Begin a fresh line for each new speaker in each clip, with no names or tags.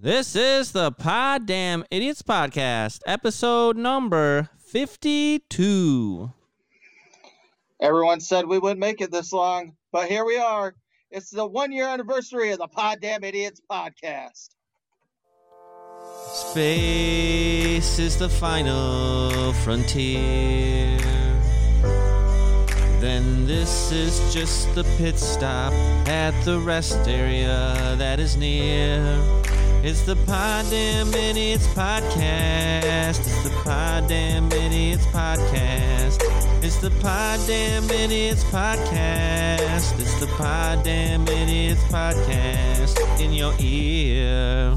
This is the Pod Damn Idiots Podcast, episode number 52.
Everyone said we wouldn't make it this long, but here we are. It's the one year anniversary of the Pod Damn Idiots podcast.
Space is the final frontier. Then this is just the pit stop at the rest area that is near. It's the Pod Damn Idiots podcast. It's the Pod Damn Idiots podcast. It's the Pod Damn Idiots podcast. It's the Pod Damn Idiots podcast in your ear.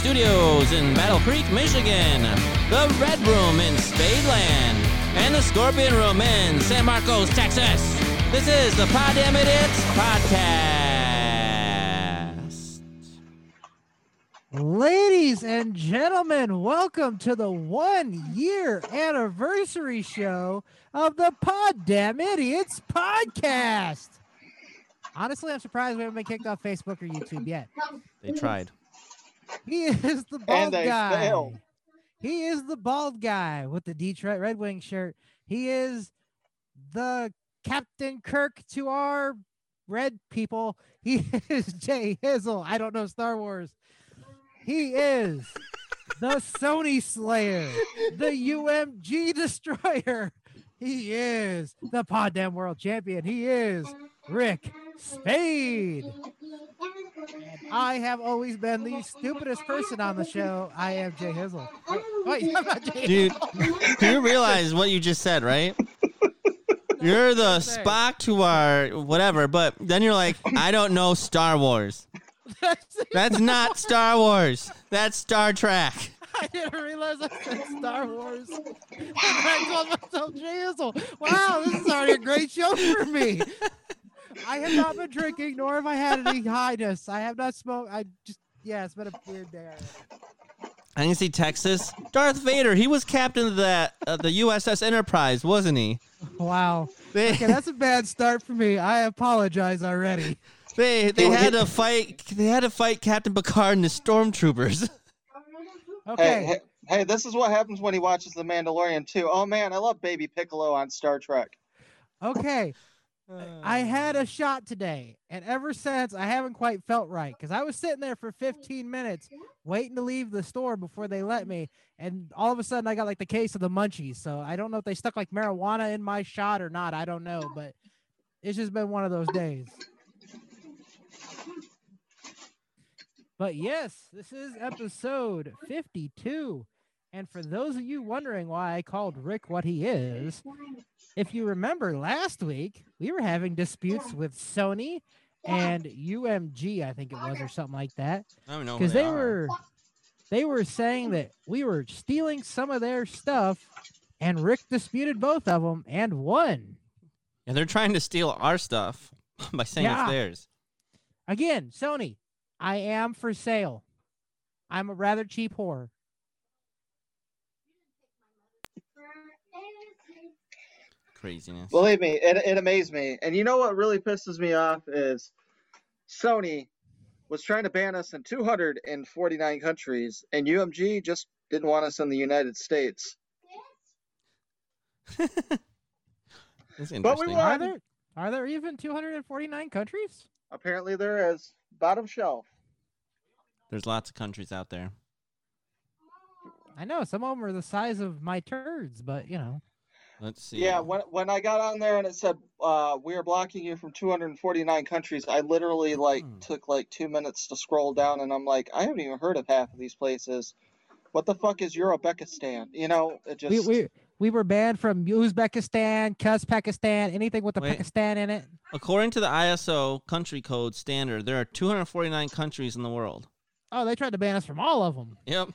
Studios in Battle Creek, Michigan, the Red Room in Spadeland, and the Scorpion Room in San Marcos, Texas. This is the Pod Damn Idiots podcast.
Ladies and gentlemen, welcome to the one year anniversary show of the Pod Damn Idiots podcast. Honestly, I'm surprised we haven't been kicked off Facebook or YouTube yet.
They tried.
He is the bald guy.
failed.
He is the bald guy with the Detroit Red Wing shirt. He is the Captain Kirk to our red people. He is Jay Hizzle. I don't know Star Wars. He is the Sony Slayer, the UMG Destroyer. He is the Pod Damn World Champion. He is Rick Spade. And I have always been the stupidest person on the show. I am Jay Hizzle. Wait, oh, wait, I'm not Jay
Dude,
Hizzle.
do you realize what you just said, right? You're the? Spock to our whatever, but then you're like, I don't know Star Wars.
That's-
That's not Star Wars. That's Star Trek.
I didn't realize I said Star Wars. I called myself Jay Hizzle. Wow, this is already a great show for me. I have not been drinking, nor have I had any highness. I have not smoked. I just, yeah, it's been a weird day.
I can see Texas. Darth Vader. He was captain of the uh, the USS Enterprise, wasn't he?
Wow.
They
Okay, that's a bad start for me. I apologize already.
they, they
Well,
had to fight. They had to fight Captain Picard and the stormtroopers.
Okay.
Hey, hey, hey, this is what happens when he watches The Mandalorian too. Oh man, I love Baby Piccolo on Star Trek.
Okay. I had a shot today, and ever since I haven't quite felt right because I was sitting there for 15 minutes waiting to leave the store before they let me, and all of a sudden I got like the case of the munchies. So I don't know if they stuck like marijuana in my shot or not. I don't know, but it's just been one of those days. But yes, this is episode 52. And for those of you wondering why I called Rick what he is, if you remember last week, we were having disputes with Sony and UMG, I think it was, or something like that.
I don't know.
Because they
are.
were they were saying that we were stealing some of their stuff, and Rick disputed both of them and won.
and they're trying to steal our stuff by saying
Yeah.
it's theirs.
Again, Sony, I am for sale. I'm a rather cheap whore.
Craziness.
Believe me, it, it amazed me. And you know what really pisses me off is Sony was trying to ban us in 249 countries, and UMG just didn't want us in the United States.
That's
But we
interesting.
won.
Are there are there even 249 countries?
Apparently, there is. Bottom shelf.
There's lots of countries out there.
I know some of them are the size of my turds, but you know.
Let's see.
Yeah, when when I got on there and it said uh, we are blocking you from 249 countries, I literally like
Hmm.
took like two minutes to scroll down, and I'm like, I haven't even heard of half of these places. What the fuck is Uzbekistan? You know, it just
we, we We were banned from Uzbekistan, Kazakhstan, anything with the
Wait.
Pakistan in it.
According to the ISO country code standard, there are 249 countries in the world.
Oh, they tried to ban us from all of them.
Yep.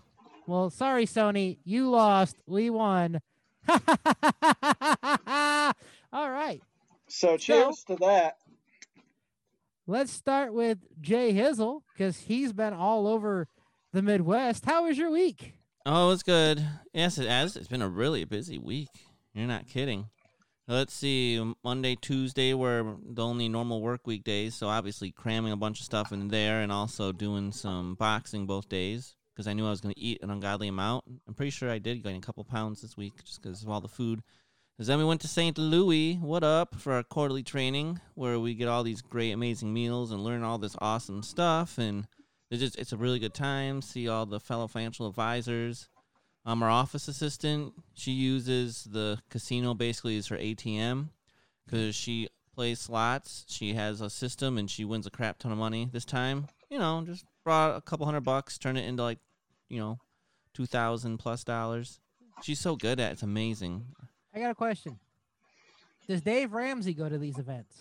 Well, sorry, Sony. You lost. We won. all right.
So cheers to that.
Let's start with Jay Hizzle because he's been all over the Midwest. How was your week?
Oh, it's good. Yes, it has. It's been a really busy week. You're not kidding. Let's see. Monday, Tuesday were the only normal work week days, so obviously cramming a bunch of stuff in there and also doing some boxing both days because I knew I was going to eat an ungodly amount. I'm pretty sure I did gain a couple pounds this week just because of all the food. Because then we went to St. Louis, what up, for our quarterly training where we get all these great, amazing meals and learn all this awesome stuff. And it's just it's a really good time. See all the fellow financial advisors. Um, our office assistant, she uses the casino basically as her ATM because she plays slots. She has a system and she wins a crap ton of money this time. You know, just brought a couple hundred bucks, turn it into like, you know, two thousand plus dollars. She's so good at it. It's amazing.
I got a question. Does Dave Ramsey go to these events?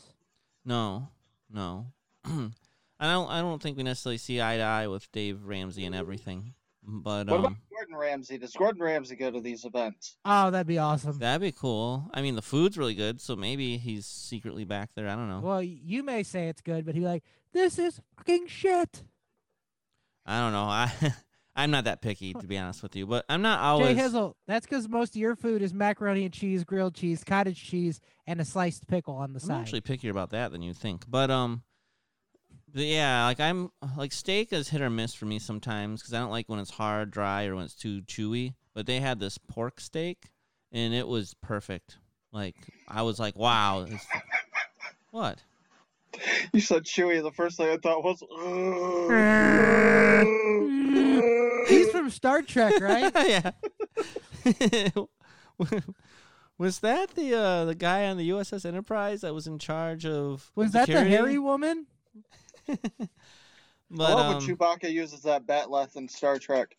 No, no. I don't. I don't think we necessarily see eye to eye with Dave Ramsey and everything. But
What about
um,
Gordon Ramsay? Does Gordon Ramsay go to these events?
Oh, that'd be awesome.
that'd be cool. I mean, the food's really good, so maybe he's secretly back there. I don't know.
Well, you may say it's good, but he'd be like, "This is fucking shit."
I don't know. I I'm not that picky to be honest with you, but I'm not always. Jay.
Hizzle, that's because most of your food is macaroni and cheese, grilled cheese, cottage cheese, and a sliced pickle on the
I'm
side.
actually pickier about that than you think. But um, but yeah, like I'm like steak is hit or miss for me sometimes because I don't like when it's hard, dry, or when it's too chewy. But they had this pork steak, and it was perfect. Like I was like, wow, what?
You said chewy. The first thing I thought was.
He's from Star Trek, right?
yeah. was that the uh, the guy on the USS Enterprise that was in charge of?
Was that the hairy woman?
But
I love
um,
when Chewbacca uses that bat'leth in Star Trek.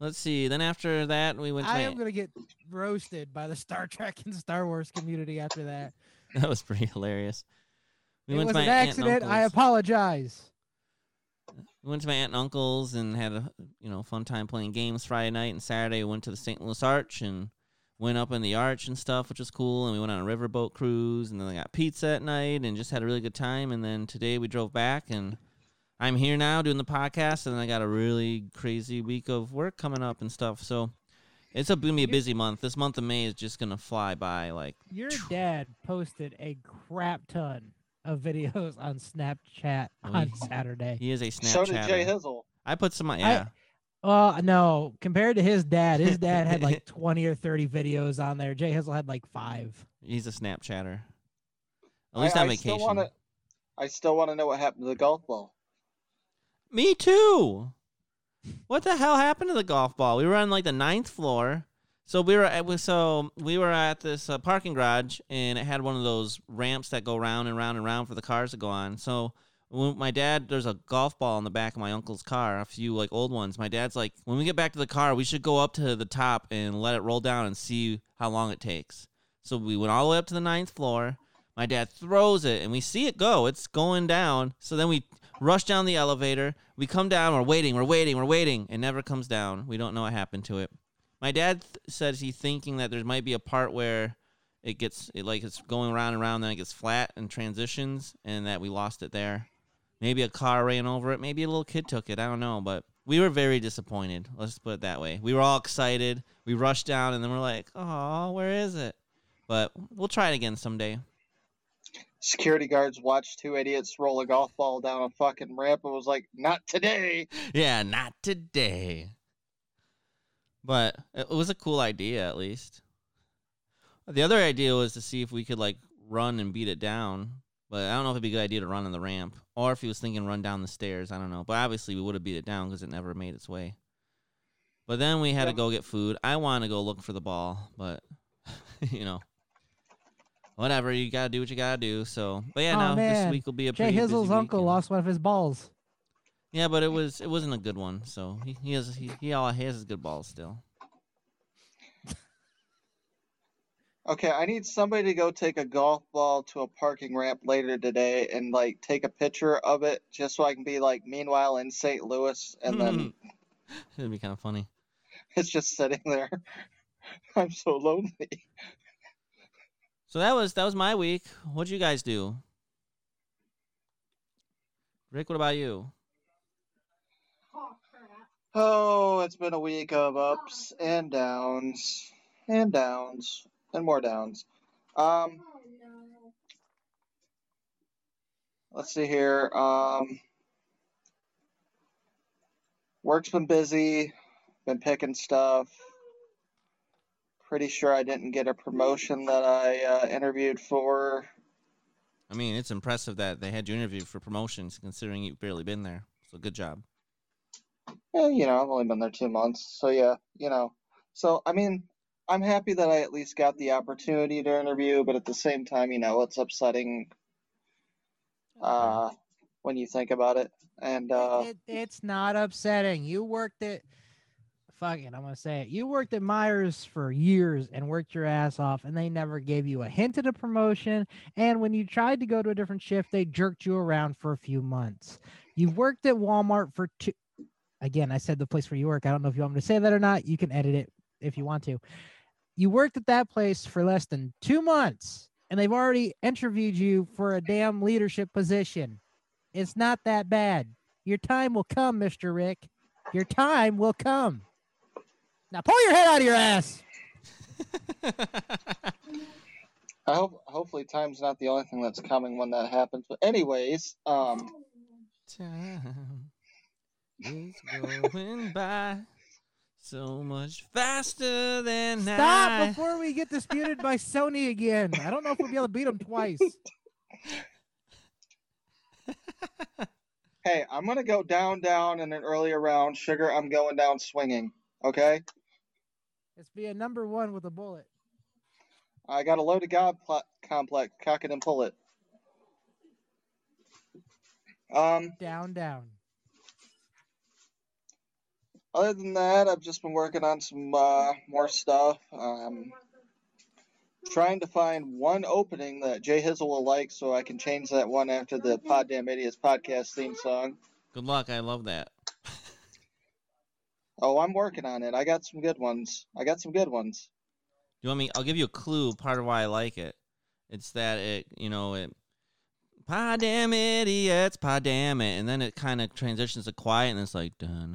let's see. Then after that, we went. To
I
my-
am gonna get roasted by the Star Trek and Star Wars community after that.
That was pretty hilarious. We
it
went
was
to my
an accident. I apologize.
We went to my aunt and uncle's and had a you know fun time playing games Friday night and Saturday. We went to the St. Louis Arch and went up in the arch and stuff, which was cool. And we went on a riverboat cruise and then I got pizza at night and just had a really good time. And then today we drove back and I'm here now doing the podcast and I got a really crazy week of work coming up and stuff. So it's a, gonna be a
You-
busy month. This month of May is just gonna fly by like
Your dad posted a crap ton of videos on Snapchat
Oh,
on
he-
Saturday.
he is a Snapchat.
So did Jay
Snapchat.
Hizzle.
I put some uh, yeah.
Well, no, compared to his dad, his dad had like 20 or 30 videos on there. Jay Hizzle had like five.
He's a Snapchatter. At
I-
least on
I
vacation.
Still wanna, I still want to know what happened to the golf ball.
Me too. What the hell happened to the golf ball? We were on like the ninth floor. So we were at so we were at this uh, parking garage, and it had one of those ramps that go round and round and round for the cars to go on. So when my dad, there's a golf ball in the back of my uncle's car, a few like old ones. My dad's like, when we get back to the car, we should go up to the top and let it roll down and see how long it takes. So we went all the way up to the ninth floor. My dad throws it, and we see it go. It's going down. So then we rush down the elevator. We come down. We're waiting. We're waiting. We're waiting. It never comes down. We don't know what happened to it. My dad th- says he's thinking that there might be a part where it gets it like it's going around and around, then it gets flat and transitions, and that we lost it there. Maybe a car ran over it. Maybe a little kid took it. I don't know, but we were very disappointed. Let's put it that way. We were all excited. We rushed down, and then we're like, "Oh, where is it?" But we'll try it again someday.
Security guards watched two idiots roll a golf ball down a fucking ramp and was like, "Not today."
Yeah, not today. But it was a cool idea, at least. The other idea was to see if we could like run and beat it down. But I don't know if it'd be a good idea to run on the ramp, or if he was thinking run down the stairs. I don't know. But obviously, we would have beat it down because it never made its way. But then we had to go get food. I want to go look for the ball, but you know, whatever. You gotta do what you gotta do. So, but yeah,
Oh,
no, this week will be a
Jay
pretty busy
Hizzle's
week,
uncle
you know.
lost one of his balls.
Yeah, but it was it wasn't a good one. So he, he has he, he all he has his good balls still.
Okay, I need somebody to go take a golf ball to a parking ramp later today and like take a picture of it just so I can be like meanwhile in St. Louis and then
It'd be kind of funny.
it's just sitting there. I'm so lonely.
So that was that was my week. What'd you guys do? Rick, what about you?
Oh, it's been a week of ups and downs and downs and more downs. Um, let's see here. Um, work's been busy, been picking stuff. Pretty sure I didn't get a promotion that I uh, interviewed for.
I mean, it's impressive that they had you interviewed for promotions, considering you've barely been there. So good job.
You know, I've only been there two months, so yeah, you know. So I mean, I'm happy that I at least got the opportunity to interview, but at the same time, you know, it's upsetting uh, when you think about it. And uh,
it, it's not upsetting. You worked at fucking I'm gonna say it. You worked at Meijer's for years and worked your ass off, and they never gave you a hint at a promotion. And when you tried to go to a different shift, they jerked you around for a few months. You worked at Walmart for two. Again, I said the place where you work. I don't know if you want me to say that or not. You can edit it if you want to. You worked at that place for less than two months, and they've already interviewed you for a damn leadership position. It's not that bad. Your time will come, Mr. Rick. Your time will come. Now pull your head out of your ass.
I hope hopefully time's not the only thing that's coming when that happens. But anyways, um,
Time is going by so much faster than
Stop
I.
before we get disputed by Sony again. I don't know if we'll be able to beat them twice.
hey, I'm gonna go down, down in an earlier round. Sugar, I'm going down swinging. Okay,
It's be a number one with a bullet.
I got a loaded god pl- complex. Cock it and pull it. Um,
Down, down.
other than that, I've just been working on some uh, more stuff. Um, trying to find one opening that Jay Hizzle will like, so I can change that one after the Pod Damn Idiots podcast theme song.
Good luck. I love that.
Oh, I'm working on it. I got some good ones. I got some good ones.
Do You want me? I'll give you a clue. Part of why I like it. It's that it, you know, it. Pod damn idiots, pod damn it, and then it kind of transitions to quiet, and it's like, and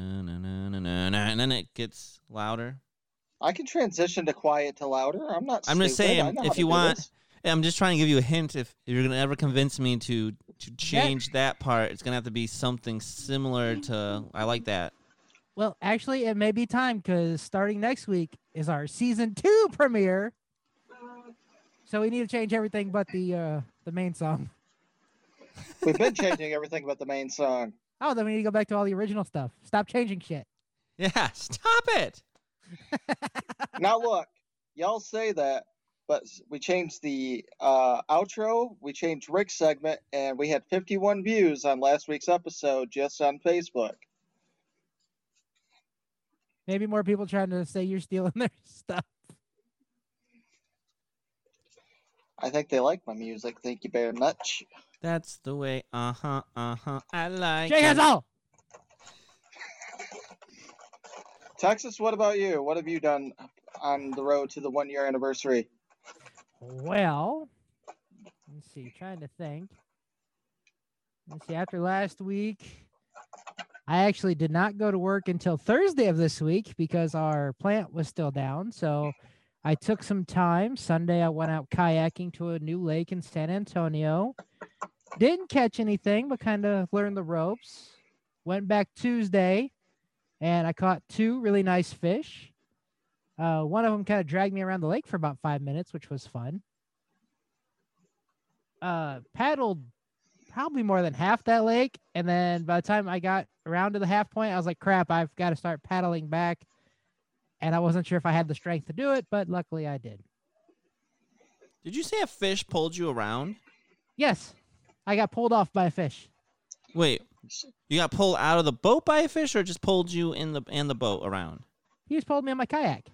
then it gets louder.
I can transition to quiet to louder. I'm not.
I'm just
stupid. I
saying, if you want-
this.
I'm just trying to give you a hint. If you're gonna ever convince me to to change that part, it's gonna have to be something similar to. I like that.
Well, actually, it may be time because starting next week is our season two premiere. So we need to change everything but the uh, the main song.
we've been changing everything but the main song.
Oh, then we need to go back to all the original stuff. Stop changing shit.
Yeah, stop it.
now look, y'all say that, but we changed the uh, outro. We changed Rick's segment, and we had 51 views on last week's episode just on Facebook.
Maybe more people trying to say you're stealing their stuff.
I think they like my music. Thank you very much.
That's the way. Uh huh. Uh huh. I like.
Jay
it.
has all.
Texas, what about you? What have you done on the road to the one year anniversary?
Well, let's see. Trying to think. Let's see. After last week, I actually did not go to work until Thursday of this week because our plant was still down. So I took some time. Sunday, I went out kayaking to a new lake in San Antonio. Didn't catch anything, but kind of learned the ropes. Went back Tuesday, and I caught two really nice fish. Uh, one of them kind of dragged me around the lake for about five minutes, which was fun. Uh, paddled probably more than half that lake, and then by the time I got around to the half point, I was like, "Crap, I've got to start paddling back." And I wasn't sure if I had the strength to do it, but luckily I did.
Did you say a fish pulled you around?
Yes, I got pulled off by a fish.
Wait, you got pulled out of the boat by a fish, or just pulled you in the in the boat around?
He just pulled me on my kayak.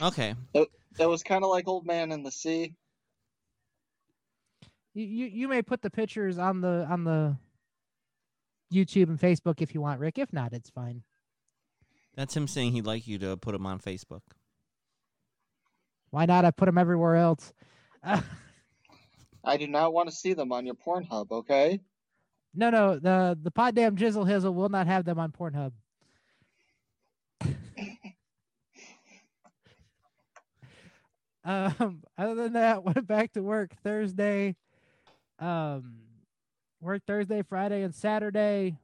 Okay.
That, it was kind of like Old Man in the Sea.
You, you you may put the pictures on the on the YouTube and Facebook if you want, Rick. If not, it's fine.
That's him saying he'd like you to put him on Facebook.
Why not? I put them everywhere else. Uh,
I do not want to see them on your Pornhub. Okay.
no, no, the the pod damn jizzle hizzle will not have them on Pornhub. um, other than that, went back to work Thursday. Um, work Thursday, Friday, and Saturday.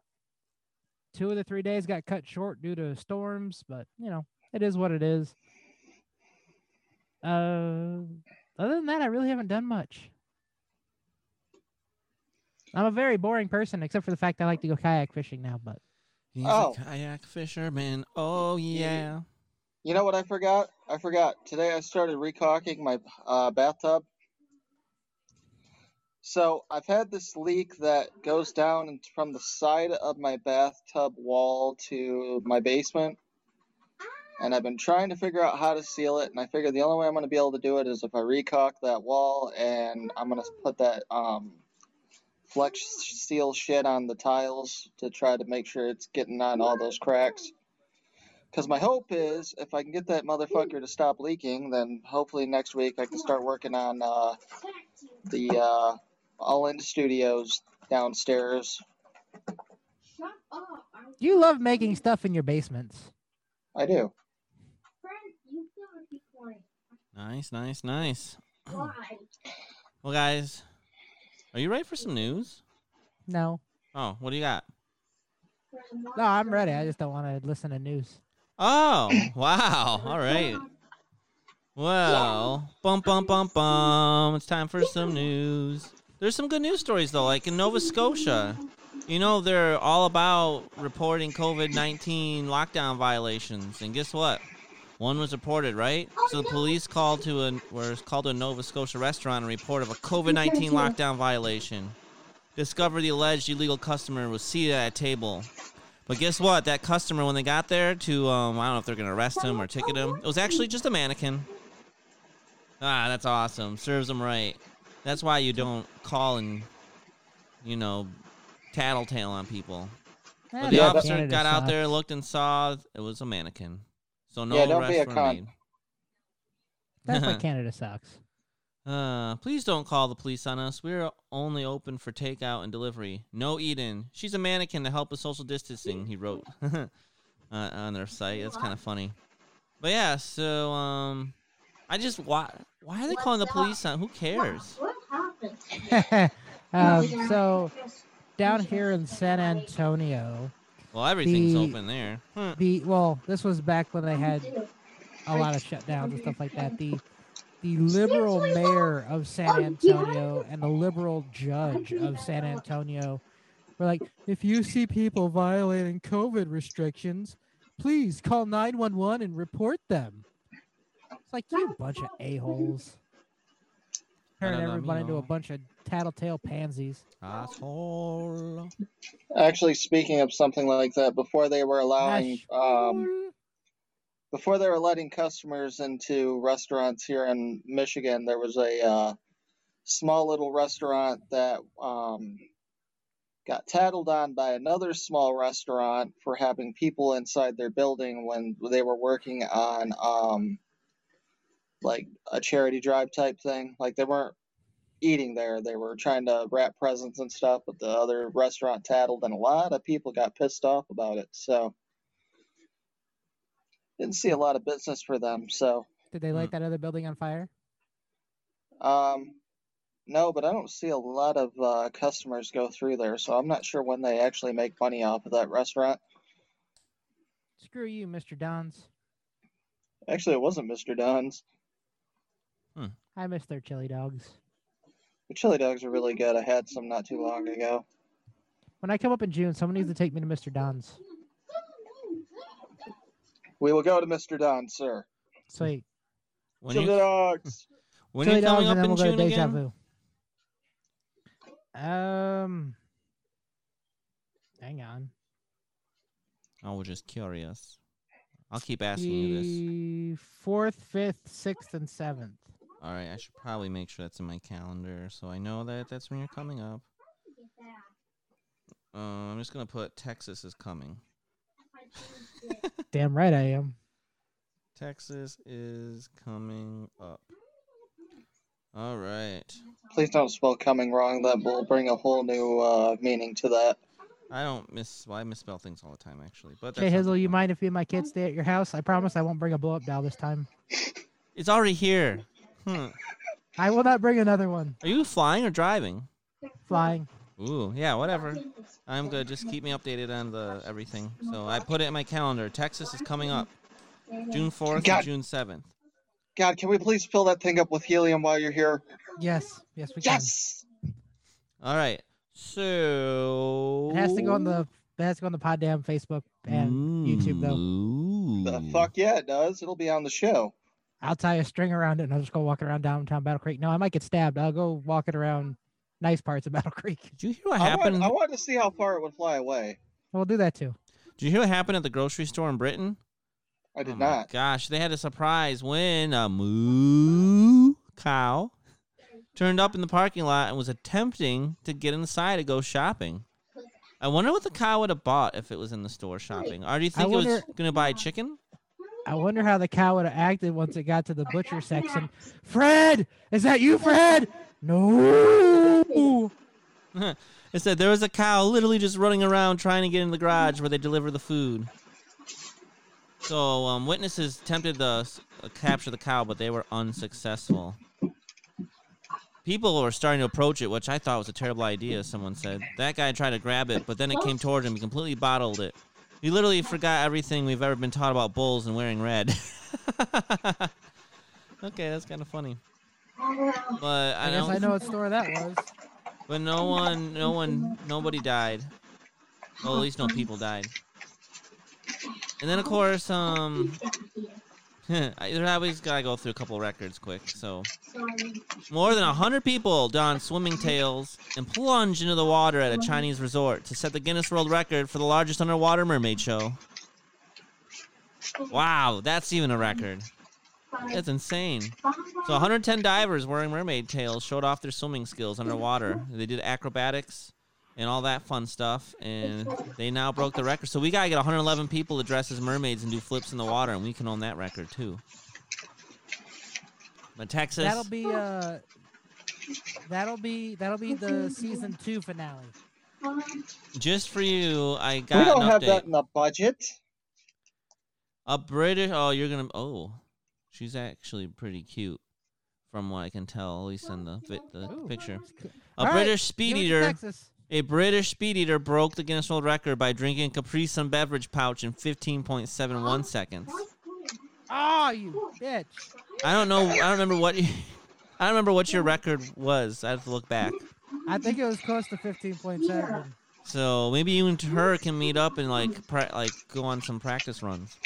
Two of the three days got cut short due to storms, but you know it is what it is. Uh, other than that, I really haven't done much. I'm a very boring person, except for the fact I like to go kayak fishing now. But
He's
Oh.
a kayak fisherman. Oh yeah.
You know what I forgot? I forgot. Today I started recocking my uh, bathtub. So I've had this leak that goes down from the side of my bathtub wall to my basement. And I've been trying to figure out how to seal it. And I figure the only way I'm going to be able to do it is if I recaulk that wall and I'm going to put that um, flex seal shit on the tiles to try to make sure it's getting on all those cracks. Because my hope is, if I can get that motherfucker to stop leaking, then hopefully next week I can start working on uh, the uh, All In Studios downstairs.
Shut up. I'm
you love making stuff in your basements.
I do.
friend. You gotta be.
Nice, nice, nice.
Why?
Well, guys, are you ready for some news?
No,
Oh, what do you got?
No, I'm ready. I just don't want to listen to news.
Oh, wow. All right. Well, bum bum bum bum. It's time for some news. There's some good news stories though, like in Nova Scotia. You know they're all about reporting COVID-19 lockdown violations, and guess what? One was reported, right? So the police called to a was called to a Nova Scotia restaurant and report of a COVID-19 lockdown violation. Discovered the alleged illegal customer was seated at a table. But guess what? That customer, when they got there to, um, I don't know if they're gonna arrest him or ticket him. It was actually just a mannequin. Ah, that's awesome. Serves them right. That's why you don't call and, you know, tattletale on people. But the
Yeah,
officer
Canada
got out there, looked and saw it was a mannequin. So no
Yeah, don't be
arrests
a
were
cunt.
made.
That's why Canada sucks.
Uh, please don't call the police on us. We're only open for takeout and delivery. No eating. She's a mannequin to help with social distancing, he wrote uh, on their site. That's kind of funny. But yeah, so um, I just why why are they calling the police on? Who cares?
Um, so down here in San Antonio,
Well, everything's
The-
open there. Huh.
the well, this was back when they had a lot of shutdowns and stuff like that. The the liberal mayor of San Antonio and the liberal judge of San Antonio were like, if you see people violating COVID restrictions, please call 911 and report them. It's like you bunch of a-holes. Turning
Para
everybody into a bunch of tattletale pansies.
Asshole.
Actually, speaking of something like that, before they were allowing, um, before they were letting customers into restaurants here in Michigan, there was a uh, small little restaurant that um, got tattled on by another small restaurant for having people inside their building when they were working on um, like a charity drive type thing. Like they weren't eating there; they were trying to wrap presents and stuff. But the other restaurant tattled, and a lot of people got pissed off about it. So didn't see a lot of business for them. So
Did they light that other building on fire?
um, no, but I don't see a lot of uh, customers go through there. So I'm not sure when they actually make money off of that restaurant.
Screw you, Mr. Don's.
Actually, it wasn't Mr. Dunn's.
I miss their chili dogs.
The chili dogs are really good. I had some not too long ago.
When I come up in June, someone needs to take me to Mr. Don's.
We will go to Mr. Dunn's, sir.
Sweet.
When
chili
you
dogs.
when
chili
you coming
dogs,
up
and then
in
we'll go to
June
Deja
again?
Vu. Um, hang on.
I was just curious. I'll keep asking you this.
Fourth, fifth, sixth, and seventh.
All right, I should probably make sure that's in my calendar so I know that that's when you're coming up. Uh, I'm just gonna put Texas is coming.
Damn right I am.
Texas is coming up. All right.
Please don't spell coming wrong. That will bring a whole new uh, meaning to that.
I don't miss. Well, I misspell things all the time, actually. But
hey,
that's
Hizzle, you mind if me and my kids stay at your house? I promise I won't bring a blow up doll this time.
It's already here. Hmm.
I will not bring another one.
Are you flying or driving?
Flying.
Ooh, yeah, whatever. I'm good. Just keep me updated on the everything. So I put it in my calendar. Texas is coming up, June 4th
God.
and June 7th.
God, can we please fill that thing up with helium while you're here?
Yes. Yes, we can.
Yes.
All right. So
It has to go on the it has to go on the Poddam Facebook and YouTube though.
though.
The fuck yeah, it does. It'll be on the show.
I'll tie a string around it and I'll just go walking around downtown Battle Creek. No, I might get stabbed. I'll go walking around nice parts of Battle Creek.
Did you hear what
I
happened?
want, I want to see how far it would fly away.
We'll do that too.
Did you hear what happened at the grocery store in Britain?
I did
Oh my
not.
Gosh, they had a surprise when a moo cow turned up in the parking lot and was attempting to get inside to go shopping. I wonder what the cow would have bought if it was in the store shopping. Or do you
I
think it was going to buy chicken?
I wonder how the cow would have acted once it got to the butcher section. Fred, is that you, Fred? No.
It said there was a cow literally just running around trying to get in the garage where they deliver the food. So um, witnesses attempted to uh, capture the cow, but they were unsuccessful. People were starting to approach it, which I thought was a terrible idea. Someone said that guy tried to grab it, but then it came toward him. He completely bottled it. He literally forgot everything we've ever been taught about bulls and wearing red. okay, that's kind of funny. But I,
I guess I know what store that was.
but no one, no one, nobody died. Well, at least no people died. And then, of course, um, I always gotta go through a couple records quick. So, more than a hundred people don swimming tails and plunge into the water at a Chinese resort to set the Guinness World Record for the largest underwater mermaid show. Wow, that's even a record. That's insane. So 110 divers wearing mermaid tails showed off their swimming skills underwater. They did acrobatics and all that fun stuff, and they now broke the record. So we gotta get 111 people to dress as mermaids and do flips in the water, and we can own that record too. But Texas,
That'll be uh that'll be that'll be the season two finale.
just for you, I got.
We don't
an
have that in the budget.
A British. Oh, you're gonna. Oh, she's actually pretty cute, from what I can tell, at least in the vi- the
Ooh.
picture. A
All right,
British speed
Give it to
eater.
Texas.
A British speed eater broke the Guinness World Record by drinking a Capri Sun beverage pouch in 15.71 seconds.
Oh, you bitch.
I don't know. I don't remember what. You, I don't remember what your record was. I have to look back.
I think it was close to 15.7.
So maybe you and her can meet up and like pra- like go on some practice runs,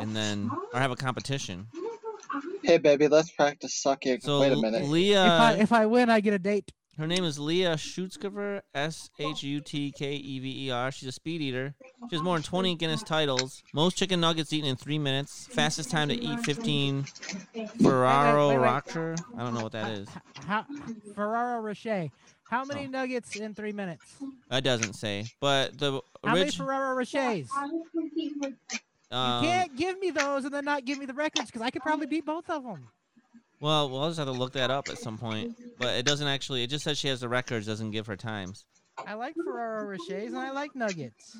and then or have a competition.
Hey, baby, let's practice sucking.
So
Wait a minute.
Leah,
if I if I win, I get a date.
Her name is Leah Shutkever, S H U T K E V E R. She's a speed eater. She has more than 20 Guinness titles. Most chicken nuggets eaten in three minutes. Fastest time to eat 15
Ferrero.
Rocher. I don't know what that is.
How Ferrero Rocher. How
Oh.
many nuggets in three minutes?
That doesn't say. But the
How many. Ferrero Rochers?
Um,
you can't give me those and then not give me the records because I could probably beat both of them.
Well, we'll just have to look that up at some point. But it doesn't actually. It just says she has the records. Doesn't give her times.
I like Ferrero Rochers and I like nuggets.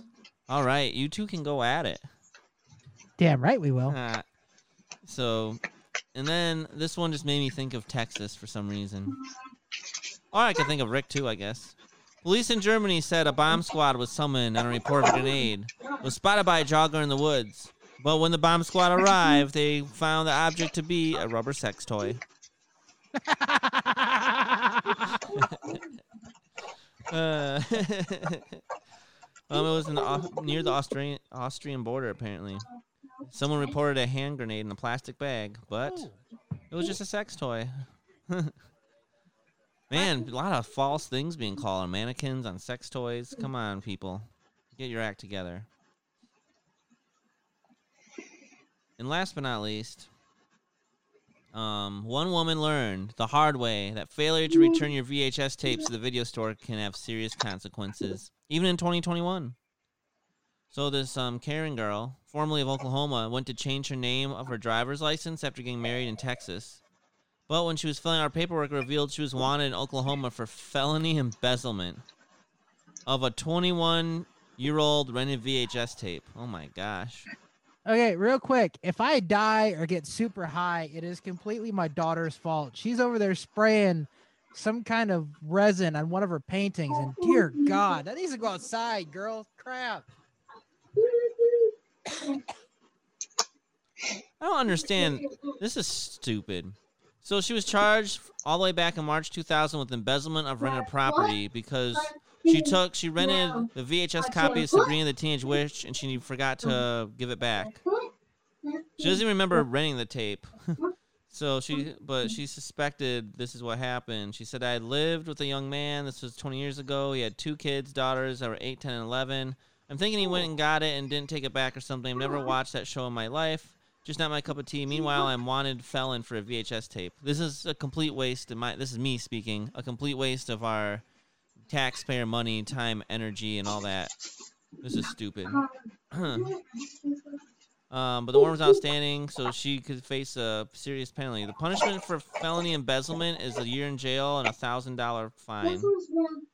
All right, you two can go at it.
Damn right we will.
Uh, so, and then this one just made me think of Texas for some reason. Or I could think of Rick too, I guess. Police in Germany said a bomb squad was summoned on a report of a grenade. Was spotted by a jogger in the woods. But when the bomb squad arrived, they found the object to be a rubber sex toy. Uh, um, it was in the, near the Austrian Austrian border, apparently. Someone reported a hand grenade in a plastic bag, but it was just a sex toy. Man, a lot of false things being called on mannequins, on sex toys. Come on, people. Get your act together. And last but not least, um, one woman learned the hard way that failure to return your VHS tapes to the video store can have serious consequences, even in 2021. So this um, Karen girl, formerly of Oklahoma, went to change her name of her driver's license after getting married in Texas. But when she was filling out paperwork, revealed she was wanted in Oklahoma for felony embezzlement of a 21 year old rented VHS tape. Oh my gosh.
Okay, real quick. If I die or get super high, it is completely my daughter's fault. She's over there spraying some kind of resin on one of her paintings, and dear God, that needs to go outside, girl. Crap.
I don't understand. This is stupid. So she was charged all the way back in March 2000 with embezzlement of rented property because she took she rented the VHS copy of Sabrina the Teenage Witch and she forgot to give it back. She doesn't even remember renting the tape. so she but she suspected this is what happened. She said I lived with a young man. This was 20 years ago. He had two kids, daughters that were 8, 10, and 11. I'm thinking he went and got it and didn't take it back or something. I've never watched that show in my life. Just not my cup of tea. Meanwhile, I'm wanted felon for a VHS tape. This is a complete waste of my. This is me speaking. A complete waste of our taxpayer money, time, energy, and all that. This is stupid. um, but the warrant was outstanding, so she could face a serious penalty. The punishment for felony embezzlement is a year in jail and a thousand dollar fine.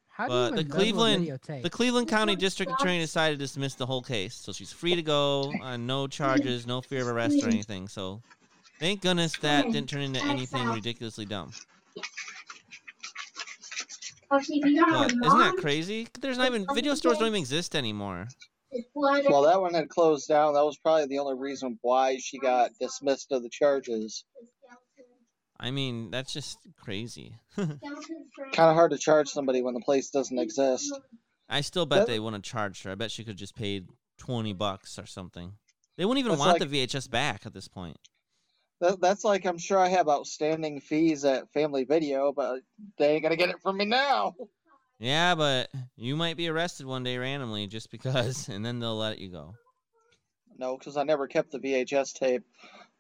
How
But the Cleveland-
videotape?
The Cleveland County District Attorney decided to dismiss the whole case, so she's free to go on no charges, no fear of arrest or anything. So, thank goodness that didn't turn into anything ridiculously dumb. But isn't that crazy? There's not even video stores don't even exist anymore.
Well, that one had closed down. That was probably the only reason why she got dismissed of the charges.
I mean, that's just crazy.
Kind of hard to charge somebody when the place doesn't exist.
I still bet
That-
they wouldn't have charged her. I bet she could have just paid twenty bucks or something. They wouldn't even want
like-
the VHS back at this point.
That, that's like I'm sure I have outstanding fees at Family Video, but they ain't gonna get it from me now.
Yeah, but you might be arrested one day randomly just because, and then they'll let you go.
No, because I never kept the VHS tape.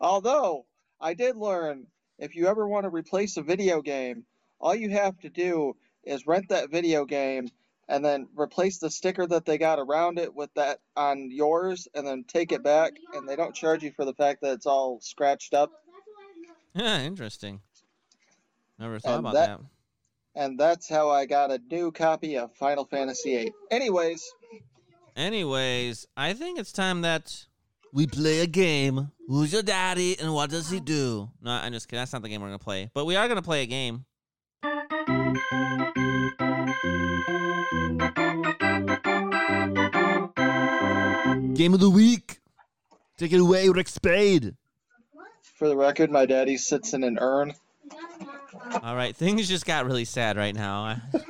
Although I did learn if you ever want to replace a video game, all you have to do is rent that video game and then replace the sticker that they got around it with that on yours and then take it back and they don't charge you for the fact that it's all scratched up
Yeah, interesting. Never thought
And
about
that-
that.
and that's how I got a new copy of Final Fantasy VIII. Anyways,
Anyways, I think it's time that we play a game. Who's your daddy and what does he do? No, I'm just kidding. That's not the game we're gonna play. But we are gonna play a game. Game of the week. Take it away, Rick Spade.
for the record, my daddy sits in an urn.
All right, things just got really sad right now.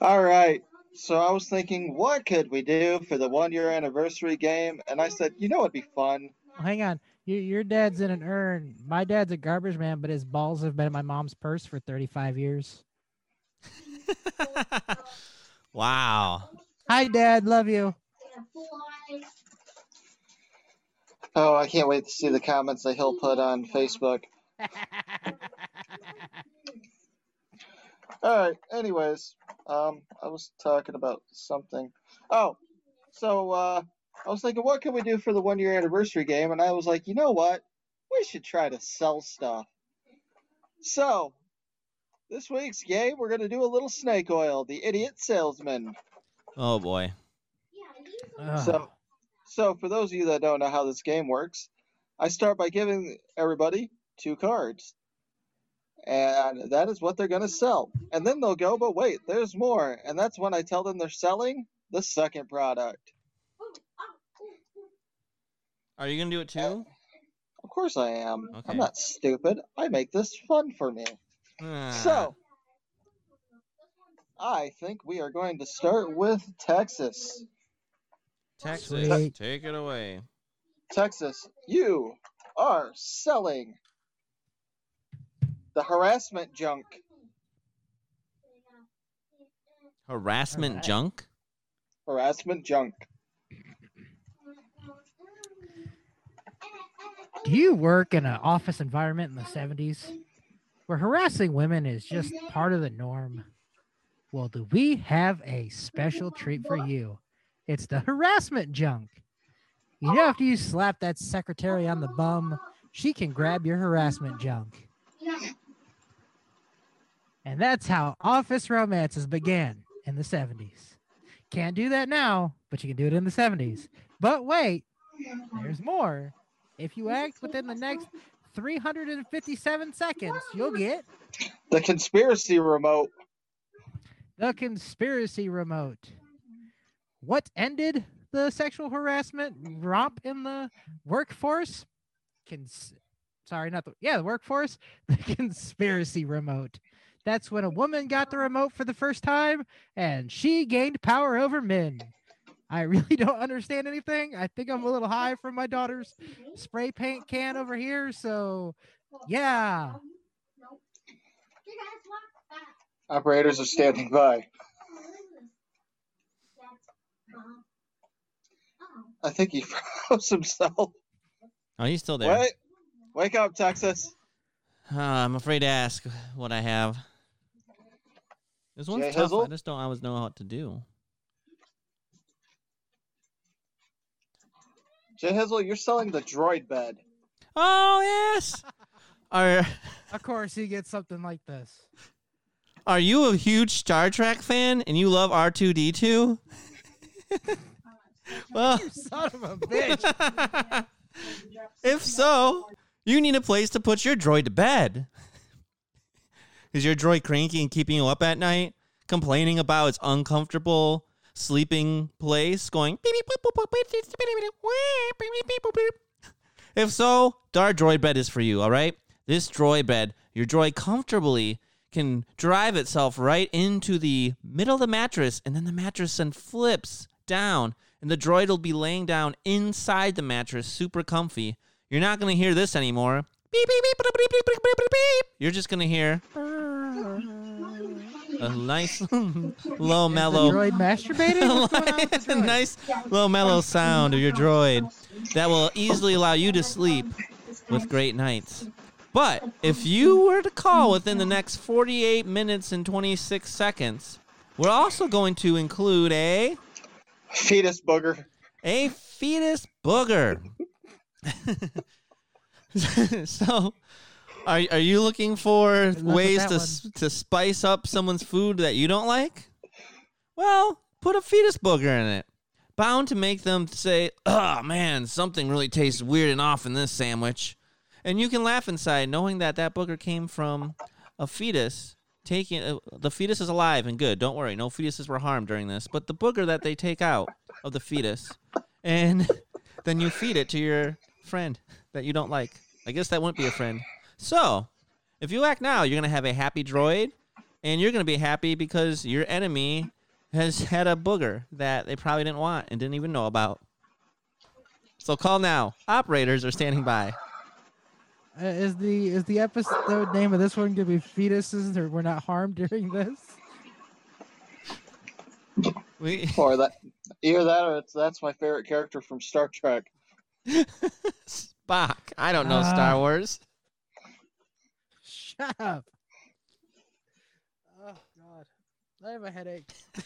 All right. So I was thinking, what could we do for the one year anniversary game? And I said, you know what'd be fun?
Hang on. Your, your dad's in an urn. My dad's a garbage man, but his balls have been in my mom's purse for 35 years.
wow.
Hi, Dad. Love you.
Oh, I can't wait to see the comments that he'll put on Facebook. All right. Anyways, um, I was talking about something. Oh, so uh, I was thinking, what can we do for the one year anniversary game? And I was like, you know what? We should try to sell stuff. So, this week's game, we're gonna do a little snake oil, the idiot salesman.
Oh boy.
Ugh.
So, so for those of you that don't know how this game works, I start by giving everybody two cards. And that is what they're going to sell. And then they'll go, but wait, there's more. And that's when I tell them they're selling the second product.
Are you gonna do it too?
Of course I am.
Okay.
I'm not stupid. I make this fun for me.
Ah.
So, I think we are going to start with Texas.
Texas,
Sweet.
take it away.
Texas, you are selling the harassment junk.
Harassment
Alright.
junk?
Harassment junk.
Do you work in an office environment in the 70s where harassing women is just part of the norm? Well, do we have a special treat for you? It's the harassment junk. You know, after you slap that secretary on the bum, she can grab your harassment junk. And that's how office romances began in the 70s. Can't do that now, but you can do it in the 70s. But wait, there's more. If you act within the next 357 seconds, you'll get
The conspiracy remote.
the conspiracy remote. What ended the sexual harassment romp in the workforce? Cons- sorry, not the yeah, the workforce. The conspiracy remote. That's when a woman got the remote for the first time and she gained power over men. I really don't understand anything. I think I'm a little high from my daughter's spray paint can over here. So, yeah.
Operators are standing by. I think he froze himself.
Oh, he's still there.
Wait, wake up, Texas.
Uh, I'm afraid to ask what I have. This one's
Jay
tough. I just don't always know what to do.
Jay Hizzle, you're selling the droid bed.
Oh yes. are
Of course, he gets something like this.
Are you a huge Star Trek fan and you love R2D2? well,
You son of a bitch.
if so, you need a place to put your droid to bed. Is your droid cranky and keeping you up at night, complaining about its uncomfortable sleeping place going. If so, Dart Droid Bed is for you, all right? This droid bed, your droid comfortably can drive itself right into the middle of the mattress, and then the mattress then flips down, and the droid will be laying down inside the mattress, super comfy. You're not gonna hear this anymore. You're just gonna hear a nice, low, mellow,
The droid masturbating? What's going on with the
a
droid?
nice, low, mellow sound of your droid that will easily allow you to sleep with great nights. But if you were to call within the next 48 minutes and 26 seconds, we're also going to include a
Fetus booger.
a fetus booger. so, are are you looking for ways to s- to spice up someone's food that you don't like? Well, put a fetus booger in it. Bound to make them say, "Oh man, something really tastes weird and off in this sandwich." And you can laugh inside knowing that that booger came from a fetus taking uh, the fetus is alive and good. Don't worry, no fetuses were harmed during this. But the booger that they take out of the fetus, and then you feed it to your friend that you don't like. I guess that wouldn't be a friend. So, if you act now, you're gonna have a happy droid, and you're gonna be happy because your enemy has had a booger that they probably didn't want and didn't even know about. So call now. Operators are standing by.
Uh, is the is the episode name of this one gonna be fetuses or we're not harmed during this?
We
Or that, either that or it's, that's my favorite character from Star Trek.
Spock. I don't know Star
Ah.
Wars.
Shut up. Oh god. I have a headache.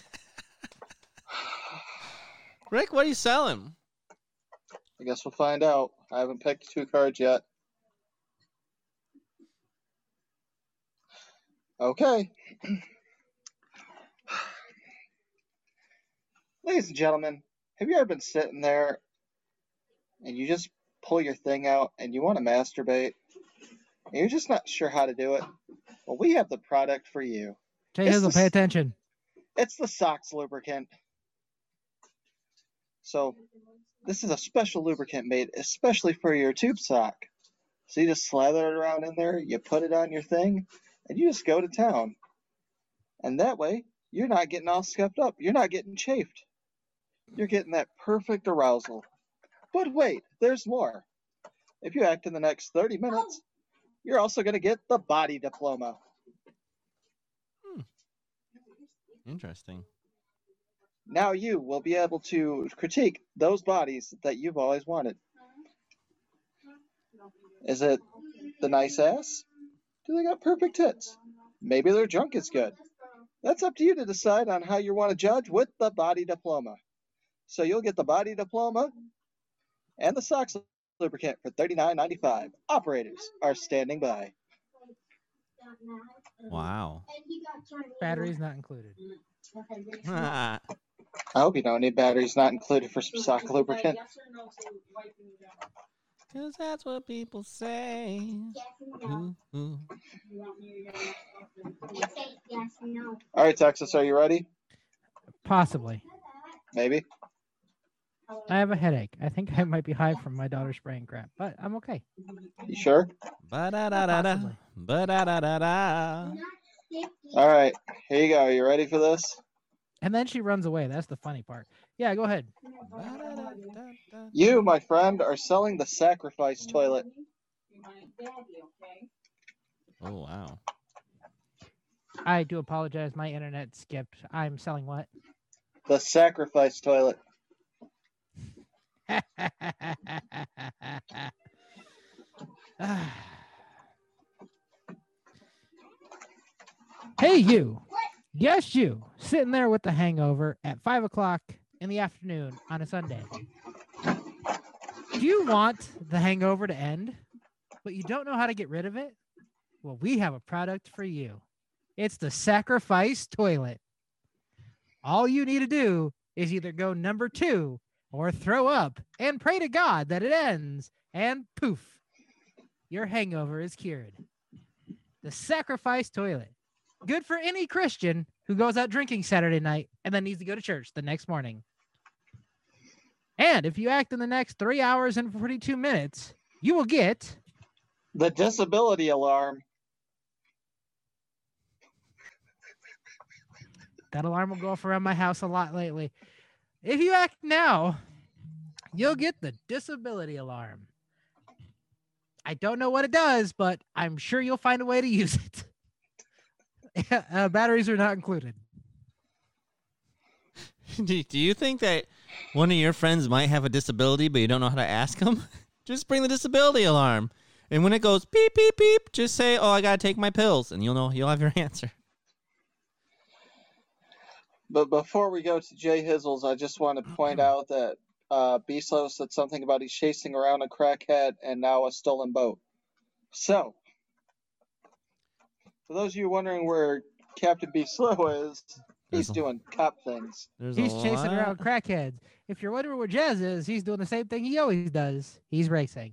Rick, what are you selling?
I guess we'll find out. I haven't picked two cards yet. Okay. Ladies and gentlemen, have you ever been sitting there and you just pull your thing out and you want to masturbate and you're just not sure how to do it? Well, we have the product for you.
Jay Hazel, pay attention.
It's the socks lubricant. So, this is a special lubricant made especially for your tube sock. So you just slather it around in there, you put it on your thing, and you just go to town. And that way, you're not getting all scuffed up. You're not getting chafed. You're getting that perfect arousal. But wait, there's more. If you act in the next 30 minutes, you're also going to get the body diploma. Hmm.
Interesting.
Now you will be able to critique those bodies that you've always wanted. Is it the nice ass? Do they got perfect tits? Maybe their junk is good. That's up to you to decide on how you want to judge with the body diploma. So you'll get the body diploma and the socks lubricant for $39.95. Operators are standing by.
Wow.
Batteries not included.
I hope you don't need batteries not included for some sock lubricant.
Cause that's what people say. Ooh, ooh.
All right, Texas, are you ready?
Possibly.
Maybe.
I have a headache. I think I might be high from my daughter spraying crap, but I'm okay.
You sure?
Ba da da da da. Ba da da da da.
All right, here you go. Are you ready for this?
And then she runs away. That's the funny part. Yeah, go ahead.
You, my friend, are selling the sacrifice toilet.
Oh wow.
I do apologize. My internet skipped. I'm selling what?
The sacrifice toilet.
hey, you. Yes, you. Sitting there with the hangover at five o'clock in the afternoon on a Sunday. Do you want the hangover to end, but you don't know how to get rid of it? Well, we have a product for you. It's the sacrifice toilet. All you need to do is either go number two or throw up and pray to God that it ends, and poof, your hangover is cured. The sacrifice toilet. Good for any Christian who goes out drinking Saturday night and then needs to go to church the next morning. And if you act in the next three hours and 42 minutes, you will get
The disability alarm.
that alarm will go off around my house a lot lately. If you act now, you'll get the disability alarm. I don't know what it does, but I'm sure you'll find a way to use it. uh, batteries are not included.
do, do you think that one of your friends might have a disability, but you don't know how to ask them? just bring the disability alarm, and when it goes beep beep beep, just say, "Oh, I gotta take my pills," and you'll know you'll have your answer.
But before we go to Jay Hizzles, I just want to point out that uh, Bislo said something about he's chasing around a crackhead and now a stolen boat. So, for those of you wondering where Captain Bislo is, he's
There's a-
doing cop things.
There's
He's chasing
lot-
around crackheads. If you're wondering where Jazz is, he's doing the same thing he always does. He's racing.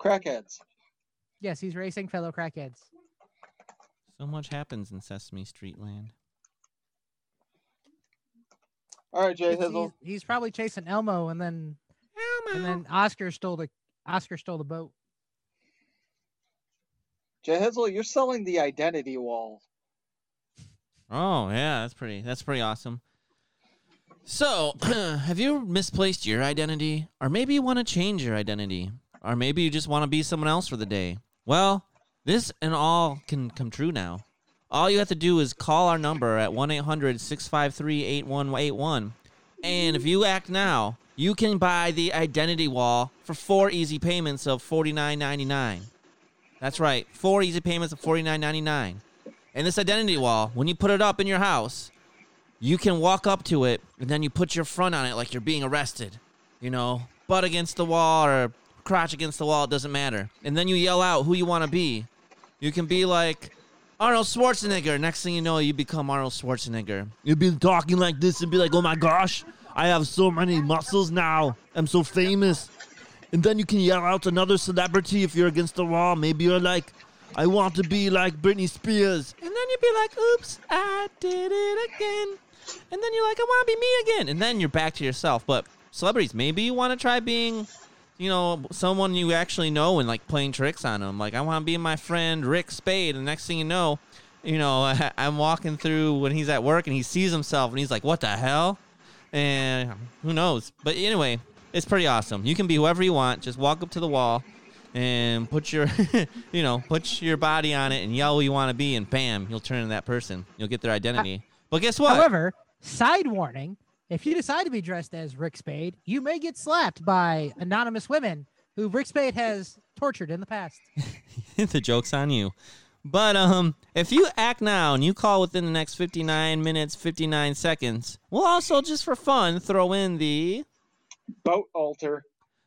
Crackheads.
Yes, he's racing fellow crackheads.
So much happens in Sesame Street land.
All right, Jay Hizzle.
He's, he's probably chasing Elmo, and then and then Oscar stole the Oscar stole the boat.
Jay Hizzle, you're selling the identity wall.
Oh yeah, that's pretty. That's pretty awesome. So, have you misplaced your identity, or maybe you want to change your identity, or maybe you just want to be someone else for the day? Well, this and all can come true now. All you have to do is call our number at 1 800 653 8181. And if you act now, you can buy the identity wall for four easy payments of $49.99. That's right, four easy payments of $49.99. And this identity wall, when you put it up in your house, you can walk up to it and then you put your front on it like you're being arrested. You know, butt against the wall or crotch against the wall, it doesn't matter. And then you yell out who you want to be. You can be like Arnold Schwarzenegger. Next thing you know, you become Arnold Schwarzenegger. You'd be talking like this and be like, oh my gosh, I have so many muscles now. I'm so famous. And then you can yell out another celebrity if you're against the wall. Maybe you're like, I want to be like Britney Spears. And then you'd be like, oops, I did it again. And then you're like, I want to be me again. And then you're back to yourself. But celebrities, maybe you want to try being, you know, someone you actually know and like playing tricks on them. Like, I want to be my friend Rick Spade. And next thing you know, you know, I'm walking through when he's at work and he sees himself and he's like, what the hell? And who knows? But anyway, it's pretty awesome. You can be whoever you want. Just walk up to the wall and put your, you know, put your body on it and yell who you want to be, and bam, you'll turn into that person. You'll get their identity. But guess what?
However, side warning: if you decide to be dressed as Rick Spade, you may get slapped by anonymous women who Rick Spade has tortured in the past.
the joke's on you. But um, if you act now and you call within the next 59 minutes 59 seconds, we'll also just for fun throw in the
Boat altar.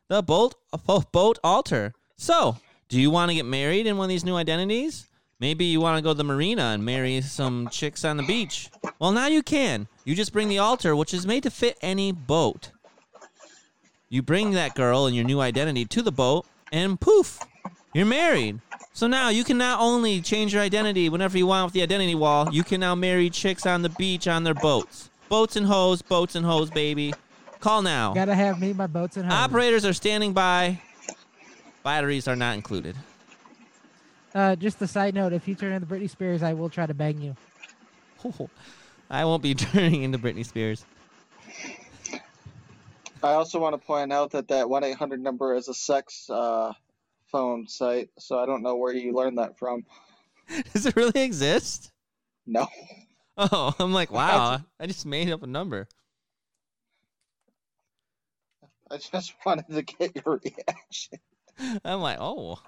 the bolt bo- boat altar. So, do you want to get married in one of these new identities? Maybe you want to go to the marina and marry some chicks on the beach. Well, now you can. You just bring the altar, which is made to fit any boat. You bring that girl and your new identity to the boat, and poof, you're married. So now you can not only change your identity whenever you want with the identity wall, you can now marry chicks on the beach on their boats. Boats and hoes, boats and hoes, baby. Call now.
Gotta have me, my boats, and hoes.
Operators are standing by. Batteries are not included.
Uh, just a side note: if you turn into Britney Spears, I will try to bang you.
I won't be turning into Britney Spears.
I also want to point out that that 1 800 number is a sex uh, phone site, so I don't know where you learned that from.
Does it really exist?
No.
Oh, I'm like, wow, I just made up a number.
I just wanted to get your reaction.
I'm like, oh,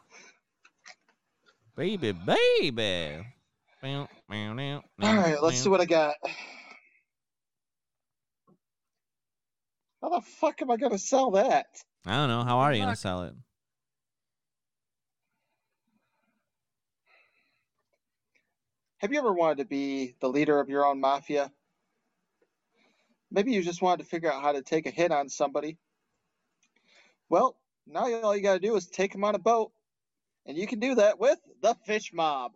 baby, baby. All
All right, let's see what I got. How the fuck am I going to sell that?
I don't know. How are you gonna sell it?
Have you ever wanted to be the leader of your own mafia? Maybe you just wanted to figure out how to take a hit on somebody. Well, now all you got to do is take them on a boat, and you can do that with the fish mob.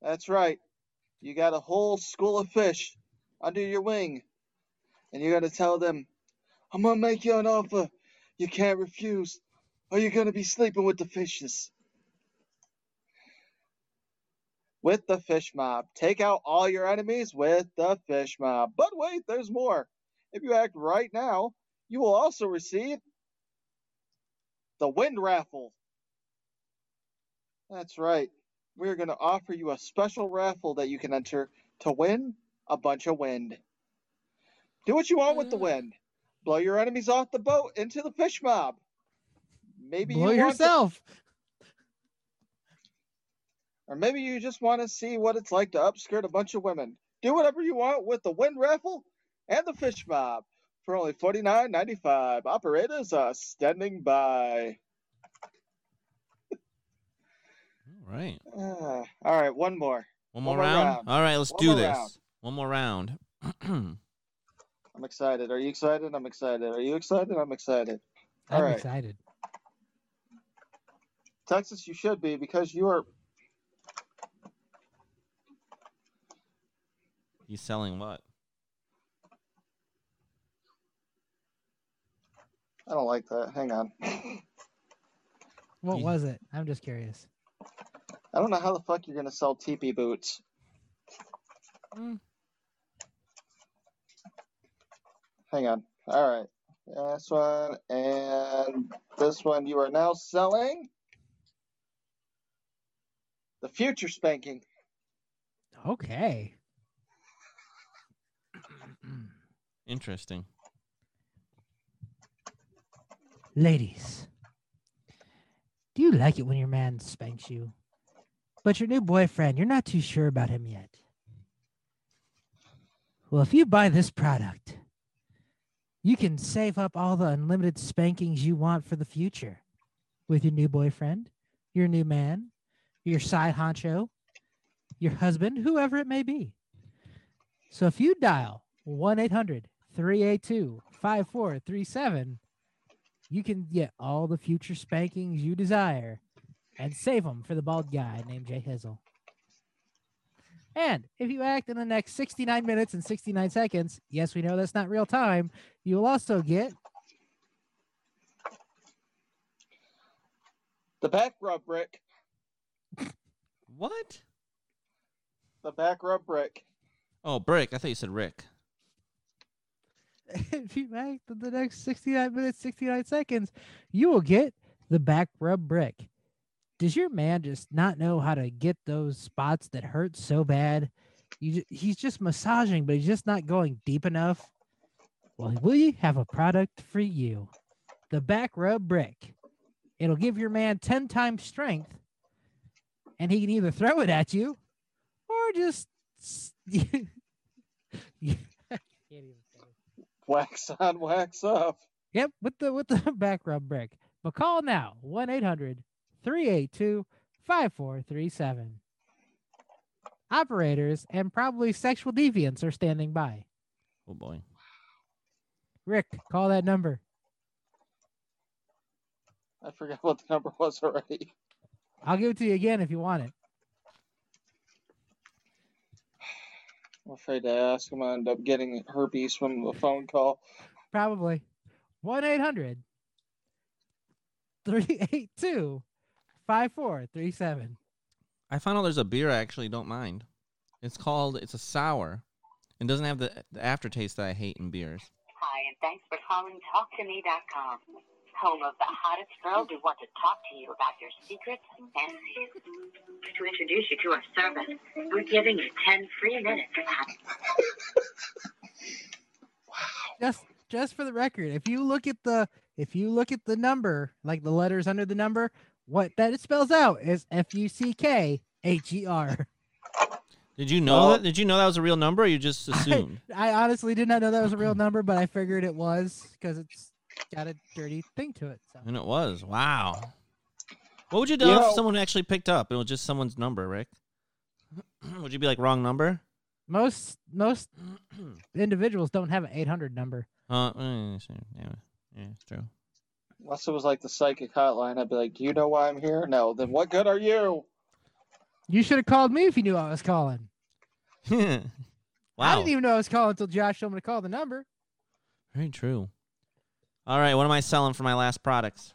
That's right. You got a whole school of fish under your wing, and you got to tell them, I'm going to make you an offer you can't refuse, or you're going to be sleeping with the fishes with the fish mob. Take out all your enemies with the fish mob. But wait, there's more. If you act right now, you will also receive the wind raffle. That's right. We're going to offer you a special raffle that you can enter to win a bunch of wind. Do what you want with the mm. wind. Blow your enemies off the boat into the fish mob. Maybe
Blow
you want to-
yourself.
or maybe you just want to see what it's like to upskirt a bunch of women. Do whatever you want with the wind raffle and the fish mob for only forty nine ninety five. Operators are standing by.
All right.
Ah, all right, one more.
One more
more
round?
round.
All right, let's
One
do this.
round.
One more round.
I'm excited. Are you excited? I'm excited. Are you excited? I'm excited. All
I'm
right.
excited.
Texas, you should be because you are.
He's selling what?
I don't like that. Hang on.
What was it? I'm just curious.
I don't know how the fuck you're gonna sell teepee boots.
Mm.
Hang on. All right. This one and this one you are now selling. The future spanking.
Okay.
Interesting.
Ladies, do you like it when your man spanks you? But your new boyfriend, you're not too sure about him yet. Well, if you buy this product, you can save up all the unlimited spankings you want for the future with your new boyfriend, your new man, your side honcho, your husband, whoever it may be. So if you dial 1 800 382 5437, you can get all the future spankings you desire and save them for the bald guy named Jay Hizzle. And if you act in the next 69 minutes and 69 seconds, yes, we know that's not real time, you will also get
The back rub brick.
What?
The back rub brick.
Oh, Brick. I thought you said Rick.
if you in the next 69 minutes, 69 seconds, you will get the back rub brick. Does your man just not know how to get those spots that hurt so bad? You, he's just massaging, but he's just not going deep enough. Well, we have a product for you. the back rub brick. It'll give your man 10 times strength, and he can either throw it at you or just. s- You- I can't even say it.
Wax on, wax off.
Yep, with the with the back rub brick. But call now 1 800 382 5437. Operators and probably sexual deviants are standing by.
Oh boy.
Rick, call that number.
I forgot what the number was already.
I'll give it to you again if you want it.
I'm afraid to ask. I'm gonna end up getting herpes from the phone call.
Probably 1 800 382 5437.
I found out there's a beer I actually don't mind. It's called it's a sour. It doesn't have the, the aftertaste that I hate in beers.
Hi, and thanks for calling TalkToMe.com, home of the hottest girls who want to talk to you about your secrets and fantasies. To introduce you to our service, we're giving you 10 free minutes of hot
Just just for the record, if you look at the if you look at the number, like the letters under the number, what that it spells out is F U C K H E R.
Did you know
Well-
that? Did you know that was a real number? or You just assumed.
I honestly did not know that was a real number, but I figured it was because it's got a dirty thing to it. So
and it was. Wow. What would you do
You
if
know-
someone actually picked up? It was just someone's number, Rick. would you be like wrong number?
most most individuals don't have an 800 number.
Uh, eh, yeah, yeah, it's true.
Unless it was like the psychic hotline, I'd be like, "Do you know why I'm here?" No. Then what good are you?
You should have called me if you knew I was calling. I
wow.
didn't even know I was calling until Josh told me to call the number.
Very true. All right, what am I selling for my last products?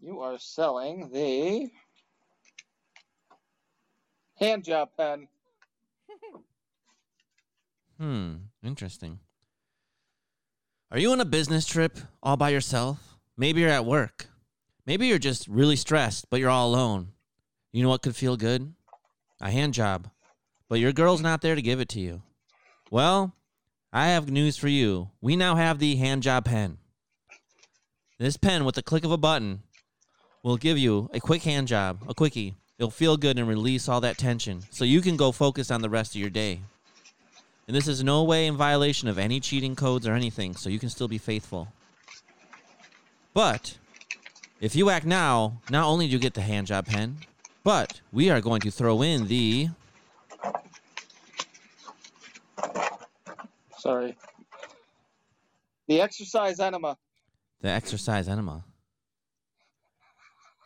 You are selling the hand job pen.
Hmm, interesting. Are you on a business trip all by yourself? Maybe you're at work. Maybe you're just really stressed, but you're all alone. You know what could feel good? A hand job. But your girl's not there to give it to you. Well, I have news for you. We now have the hand job pen. This pen, with the click of a button, will give you a quick hand job, a quickie. It'll feel good and release all that tension so you can go focus on the rest of your day. And this is no way in violation of any cheating codes or anything, so you can still be faithful. But if you act now, not only do you get the hand job pen, but we are going to throw in the
Sorry. The exercise enema.
the exercise enema.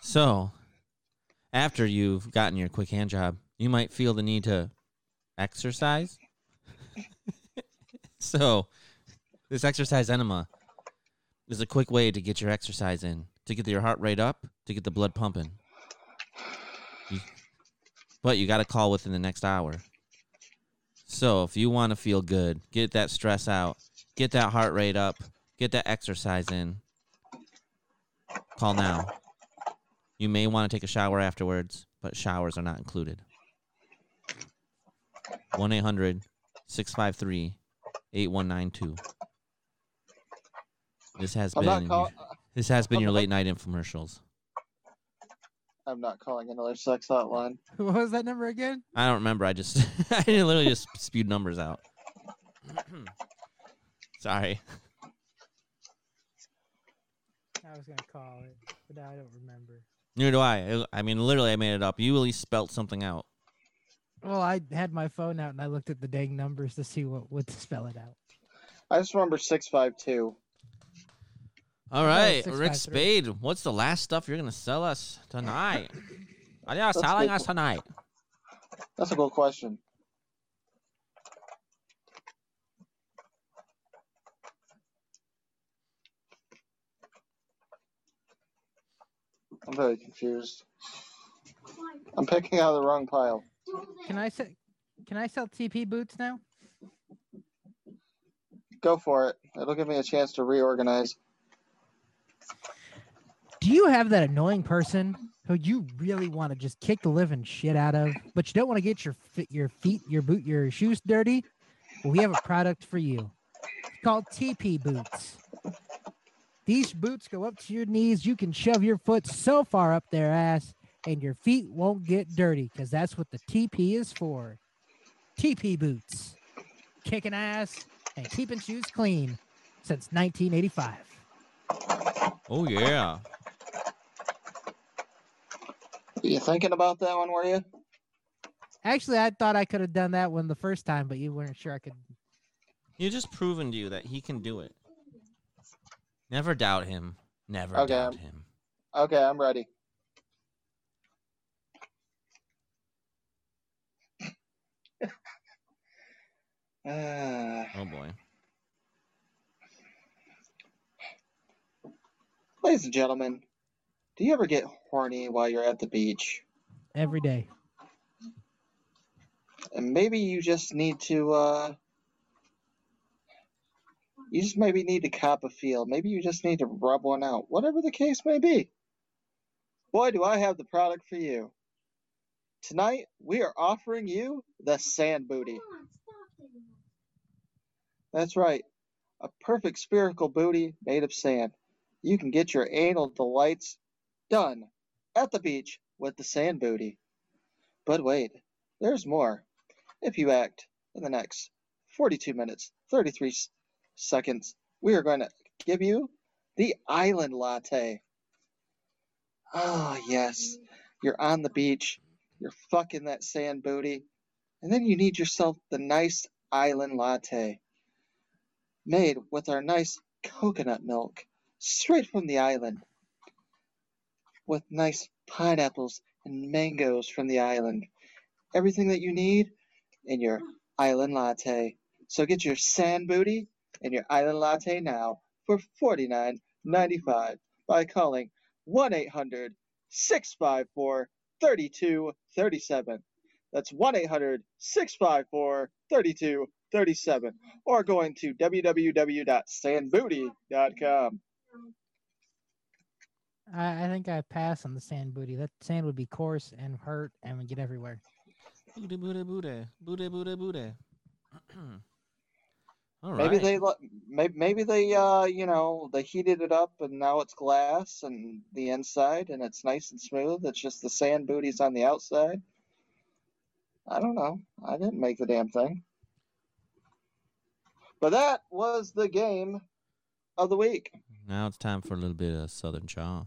So, after you've gotten your quick hand job, you might feel the need to exercise. so, this exercise enema is a quick way to get your exercise in, to get your heart rate up, to get the blood pumping. But you got to call within the next hour. So, if you want to feel good, get that stress out, get that heart rate up, get that exercise in, call now. You may want to take a shower afterwards, but showers are not included. 1 800 653 8192. This has
I'm
been
call-
this has been your late night infomercials.
I'm not calling another sex hotline.
What was that number again?
I don't remember. I just I literally just spewed numbers out. Sorry.
I was gonna call it, but now I don't remember.
Neither do I. I mean, literally, I made it up. You at least spelt something out.
Well, I had my phone out and I looked at the dang numbers to see what would spell it out.
I just remember six five two.
All right,
six,
Rick
five, three.
Spade. What's the last stuff you're gonna sell us tonight? What are you selling us tonight?
That's a good question. I'm very confused. I'm picking out of the wrong pile.
Can I sell? Can I sell TP boots now?
Go for it. It'll give me a chance to reorganize.
Do you have that annoying person who you really want to just kick the living shit out of, but you don't want to get your your feet, your boot, your shoes dirty? Well, we have a product for you. It's called TP boots. These boots go up to your knees. You can shove your foot so far up their ass, and your feet won't get dirty because that's what the TP is for. TP boots, kicking ass and keeping shoes clean since 1985.
Oh yeah.
Were you thinking about that one, were you?
Actually, I thought I could have done that one the first time, but you weren't sure I could.
He just proven to you that he can do it. Never doubt him. Never
Okay.
doubt him.
Okay, I'm ready. Ah,
Oh boy.
Ladies and gentlemen, do you ever get horny while you're at the beach?
Every day.
And maybe you just need to, uh, you just maybe need to cop a feel. Maybe you just need to rub one out. Whatever the case may be. Boy, do I have the product for you. Tonight, we are offering you the Sand Booty.
Come on, stop it.
That's right. A perfect spherical booty made of sand. You can get your anal delights done at the beach with the sand booty. But wait, there's more. If you act in the next 42 minutes, 33 seconds, we are going to give you the island latte. Ah, yes. You're on the beach, you're fucking that sand booty, and then you need yourself the nice island latte made with our nice coconut milk straight from the island with nice pineapples and mangoes from the island. Everything that you need in your island latte. So get your sand booty and your island latte now for $49.95 by calling 1 800 654 3237. That's 1 800 654 3237 or going to www.sandbooty.com.
I, I think I pass on the sand booty. That sand would be coarse and hurt and would get everywhere.
Booty booty booty. Booty booty booty. All right.
Maybe they maybe, maybe they uh you know they heated it up and now it's glass and the inside and it's nice and smooth. It's just the sand booties on the outside. I don't know. I didn't make the damn thing. But that was the game of the week.
Now it's time for a little bit of Southern Chaw.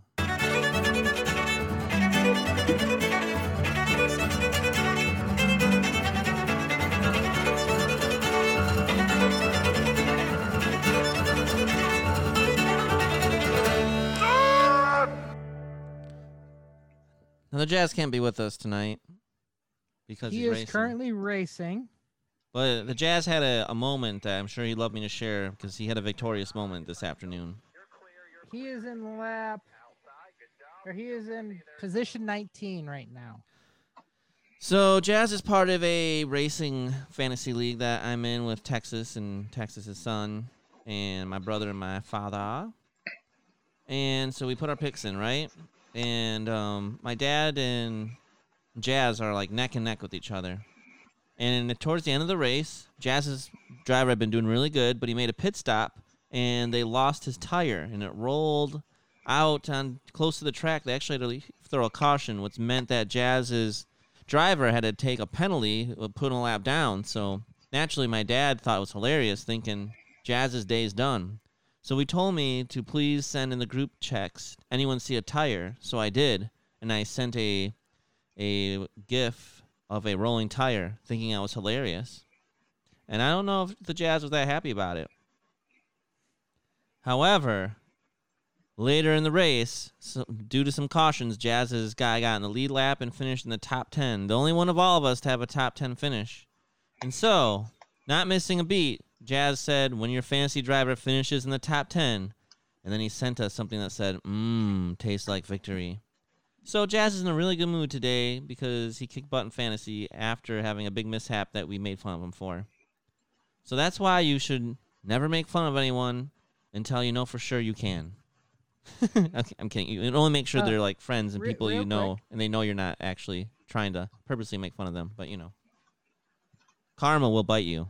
Now the Jazz can't be with us tonight because
He
he's
is
racing.
currently racing.
But the Jazz had a, a moment that I'm sure he'd love me to share because he had a victorious moment this afternoon.
He is in lap, or he is in position 19 right now.
So Jazz is part of a racing fantasy league that I'm in with Texas and Texas's son and my brother and my father. And so we put our picks in, right? And um, my dad and Jazz are like neck and neck with each other. And towards the end of the race, Jazz's driver had been doing really good, but he made a pit stop and they lost his tire and it rolled out on close to the track. They actually had to throw a caution, which meant that Jazz's driver had to take a penalty, uh, put a lap down. So naturally, my dad thought it was hilarious, thinking Jazz's day's done. So he told me to please send in the group checks anyone see a tire. So I did, and I sent a a gif of a rolling tire, thinking I was hilarious. And I don't know if the Jazz was that happy about it. However, later in the race, so, due to some cautions, Jazz's guy got in the lead lap and finished in the top 10. The only one of all of us to have a top 10 finish. And so, not missing a beat, Jazz said, when your fantasy driver finishes in the top 10, and then he sent us something that said, mmm, tastes like victory. So Jazz is in a really good mood today because he kicked butt in fantasy after having a big mishap that we made fun of him for. So that's why you should never make fun of anyone until you know for sure you can. okay, I'm kidding. You only make sure
Uh,
they're like friends and
re-
people you know,
quick.
and they know you're not actually trying to purposely make fun of them. But you know, karma will bite you.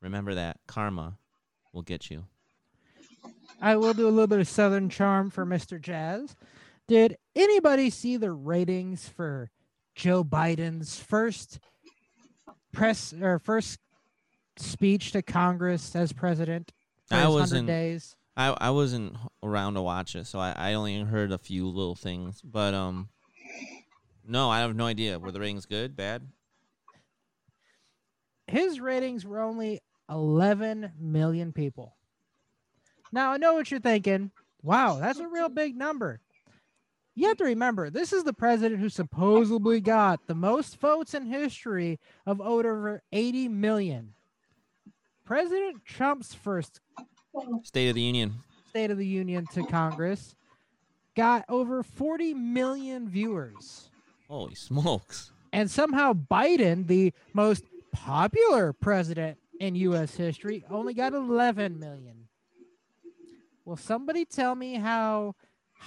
Remember that karma will get you.
I will do a little bit of Southern charm for Mr. Jazz. Did anybody see the ratings for Joe Biden's first press or first speech to Congress as president?
I wasn't-
days.
I I wasn't around to watch it, so I, I only heard a few little things. But um, no, I have no idea. Were the ratings good, bad?
his ratings were only 11 million people. Now, I know what you're thinking. Wow, that's a real big number. You have to remember, this is the president who supposedly got the most votes in history of over 80 million. President Trump's first
State of the Union.
State of the Union to Congress got over 40 million viewers.
Holy smokes!
And somehow Biden, the most popular president in U.S. history, only got 11 million. Will somebody tell me how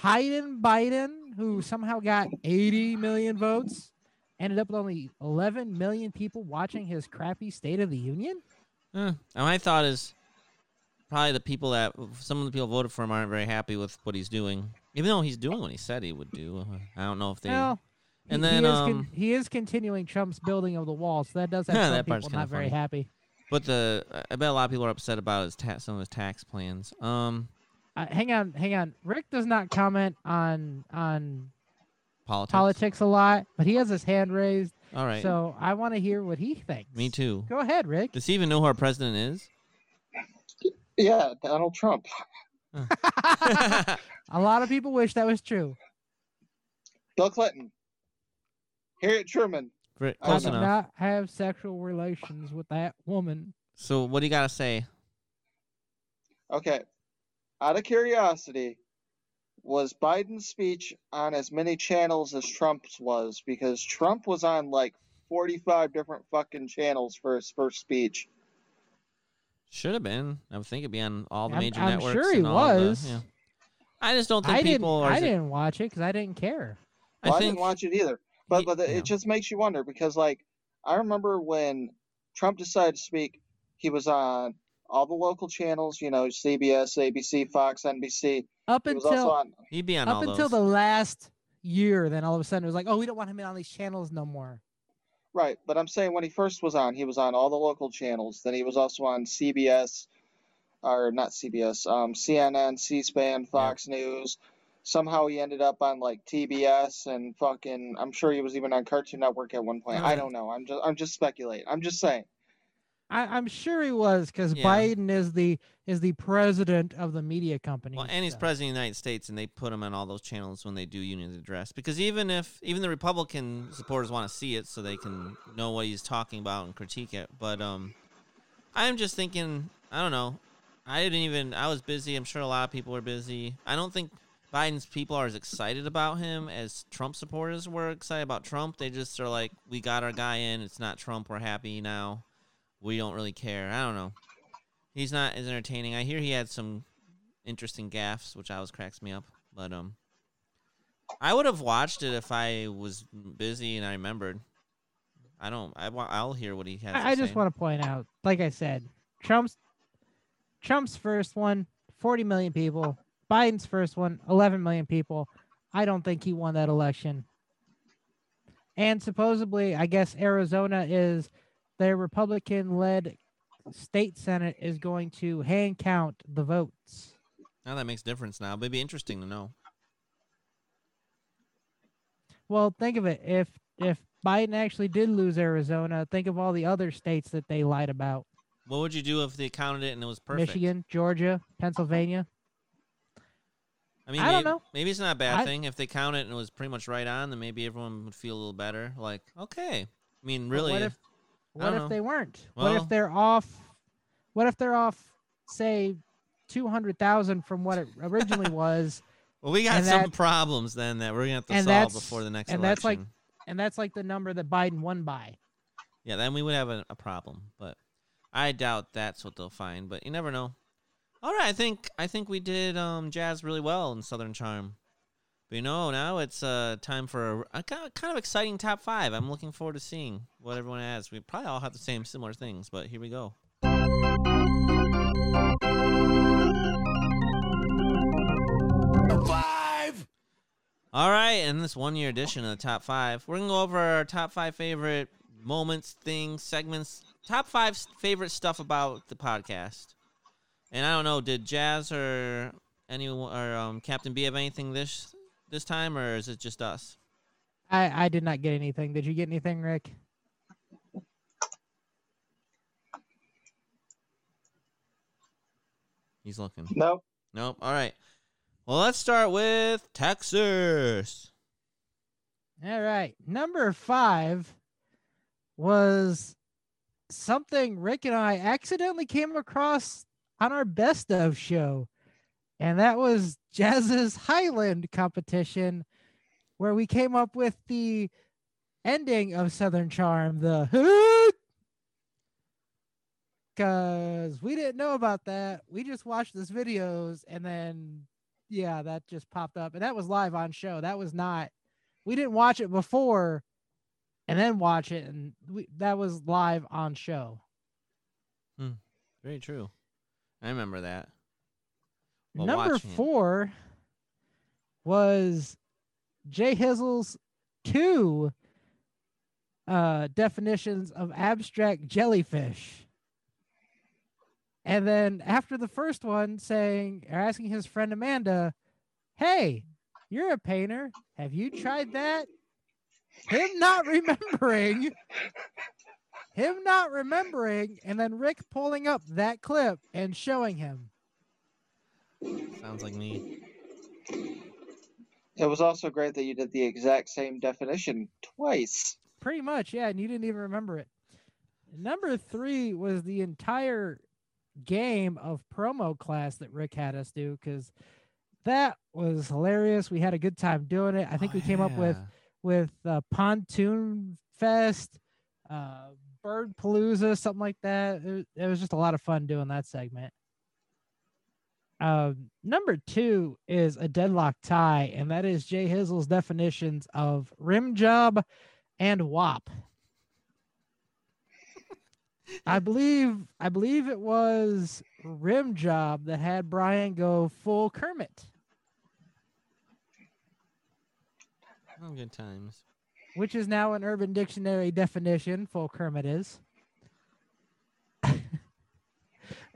Hayden Biden, who somehow got 80 million votes, ended up with only 11 million people watching his crappy State of the Union?
And my thought is probably the people that some of the people voted for him aren't very happy with what he's doing, even though he's doing what he said he would do. I don't know if they.
well,
and
he-
then,
he is, con-
um,
he is continuing Trump's building of the wall, so that does have
Yeah,
some
that
people not very
funny.
happy.
but the I bet a lot of people are upset about his ta- some of his tax plans. Um,
Uh, hang on, hang on. Rick does not comment on on
politics.
politics a lot, but he has his hand raised,
All right.
so I want to hear what he thinks.
Me too.
Go ahead, Rick.
Does he even know who our president is?
Yeah, Donald Trump.
a lot of people wish that was true.
Bill Clinton. Harriet Truman.
Great,
I
I did not have sexual relations with that woman.
So what do you got to say?
Okay. Out of curiosity, was Biden's speech on as many channels as Trump's was? Because Trump was on like 45 different fucking channels for his first speech.
Should have been. I would think it'd be on all the
I'm-
major
I'm
networks.
sure he
and all the-
was.
yeah. I just don't think
I didn't.
people are.
I didn't watch it because I didn't care.
I
Well, I,
think
didn't watch it either. But
Ye-
but
yeah.
it just makes you wonder because like I remember when Trump decided to speak, he was on all the local channels, you know, CBS, ABC, Fox, NBC.
Up
He was also
until
on
he'd be on
up
all
until
those.
the last year, then all of a sudden it was like, oh, we don't want him on these channels no more.
Right, but I'm saying when he first was on, he was on all the local channels. Then he was also on CBS, or not CBS, um, CNN, C-SPAN, Fox News. Somehow he ended up on like TBS and fucking. I'm sure he was even on Cartoon Network at one point. I don't know. I'm just I'm just speculating. I'm just saying.
I, I'm sure he was because
Yeah.
Biden is the is the president of the media company.
Well, and he's
so-
president of the United States, and they put him on all those channels when they do Union Address. Because even if even the Republican supporters want to see it, so they can know what he's talking about and critique it. But um, I'm just thinking, I don't know. I didn't even. I was busy. I'm sure a lot of people were busy. I don't think Biden's people are as excited about him as Trump supporters were excited about Trump. They just are like, we got our guy in. It's not Trump. We're happy now. We don't really care. I don't know. He's not as entertaining. I hear he had some interesting gaffes, which always cracks me up. But um, I would have watched it if I was busy and I remembered. I don't. I I'll hear what he has. to
I, I just want to point out, like I said, Trump's Trump's first one, 40 million people. Biden's first one, 11 million people. I don't think he won that election. And supposedly, I guess Arizona is their Republican led state senate is going to hand count the votes.
Now that makes a difference. Now, but it'd be interesting to know.
Well, think of it. If if Biden actually did lose Arizona, think of all the other states that they lied about.
What would you do if they counted it and it was perfect?
Michigan, Georgia, Pennsylvania.
I mean,
I don't
maybe,
know.
maybe it's not a bad
I-
thing if they count it and it was pretty much right on. Then maybe everyone would feel a little better. Like, okay. I mean, really,
if, what if
know.
they weren't? what if they're off? What if they're off, say, two hundred thousand from what it originally was,
well, we got some
that-
problems then that we're gonna have to solve before the next
and
election.
that's like- and that's like the number that Biden won by.
Yeah, then we would have a, a problem. But I doubt that's what they'll find. But you never know. All right, I think I think we did um, jazz really well in Southern Charm. But you know, now it's uh, time for a, a, kind of exciting top five. I'm looking forward to seeing what everyone has. We probably all have the same similar things, but here we go. Five. All right, in this one year edition of the top five, we're gonna go over our top five favorite moments, things, segments, top five favorite stuff about the podcast. And I don't know, did Jazz or anyone or um, Captain B have anything this this time, or is it just us?
I I did not get anything. Did you get anything, Rick?
He's looking.
Nope.
Nope. All right. Well, let's start with Texas.
All right. Number five was something Rick and I accidentally came across on our best of show. And that was Jazz's Highland competition, where we came up with the ending of Southern Charm, the hoot. because we didn't know about that. We just watched this videos and then yeah, that just popped up. And that was live on show. That was not we didn't watch it before and then watch it and we that was live on show. Hmm.
Very true. I remember that. While
Number
it.
four was Jay Hizzle's two uh, definitions of abstract jellyfish. And then after the first one, saying or asking his friend Amanda, "Hey, you're a painter. Have you tried that?" Him not remembering, him not remembering, and then Rick pulling up that clip and showing him.
Sounds like me.
It was also great that you did the exact same definition twice.
Pretty much, yeah, and you didn't even remember it. Number three was the entire game of promo class that Rick had us do because that was hilarious. We had a good time doing it. I think
Oh,
we came up with with uh, Pontoon Fest, uh, Bird Palooza, something like that. It, it was just a lot of fun doing that segment. Um, number two is a deadlock tie, and that is Jay Hizzle's definitions of rim job and WAP. I believe I believe it was rim job that had Brian go full Kermit,
Oh, good times.
which is now an Urban Dictionary definition. Full Kermit is.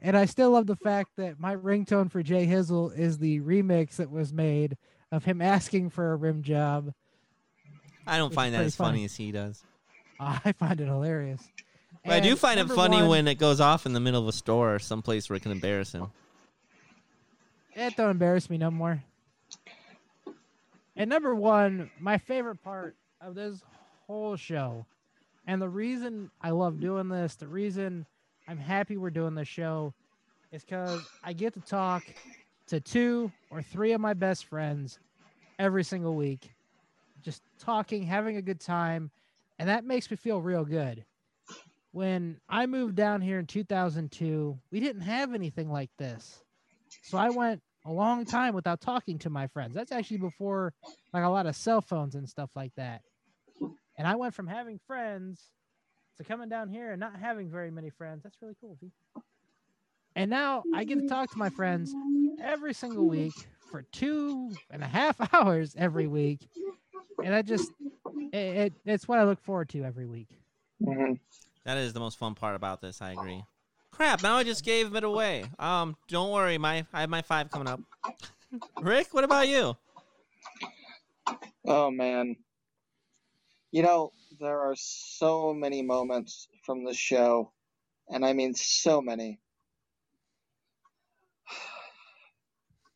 And I still love the fact that my ringtone for Jay Hizzle is the remix that was made of him asking for a rim job.
I don't find that as funny
funny.
as he does.
I find it hilarious.
But I do find it funny
one-
when it goes off in the middle of a store or someplace where it can embarrass him.
It don't embarrass me no more. And number one, my favorite part of this whole show, and the reason I love doing this, the reason I'm happy we're doing this show, is because I get to talk to two or three of my best friends every single week, just talking, having a good time, and that makes me feel real good. When I moved down here in 2002, we didn't have anything like this. So I went a long time without talking to my friends. That's actually before like a lot of cell phones and stuff like that. And I went from having friends to coming down here and not having very many friends. That's really cool. V. And now I get to talk to my friends every single week for two and a half hours every week. And I just, it, it, it's what I look forward to every week.
hmm
That is the most fun part about this. I agree. Crap! Now I just gave it away. Um, don't worry, my I have my five coming up. Rick, what about you?
Oh man. You know, there are so many moments from the show, and I mean so many.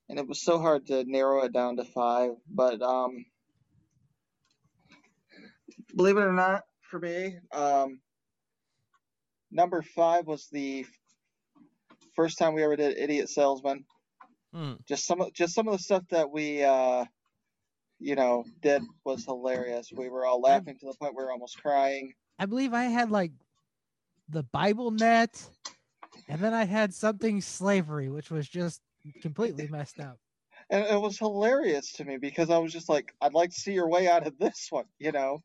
And it was so hard to narrow it down to five, but um believe it or not, for me, um number five was the first time we ever did Idiot Salesman
Hmm.
just some of just some of the stuff that we uh you know did was hilarious we were all laughing to the point we were almost crying
I believe I had like the Bible net, and then I had something slavery, which was just completely messed up.
and it was hilarious to me because i was just like i'd like to see your way out of this one you know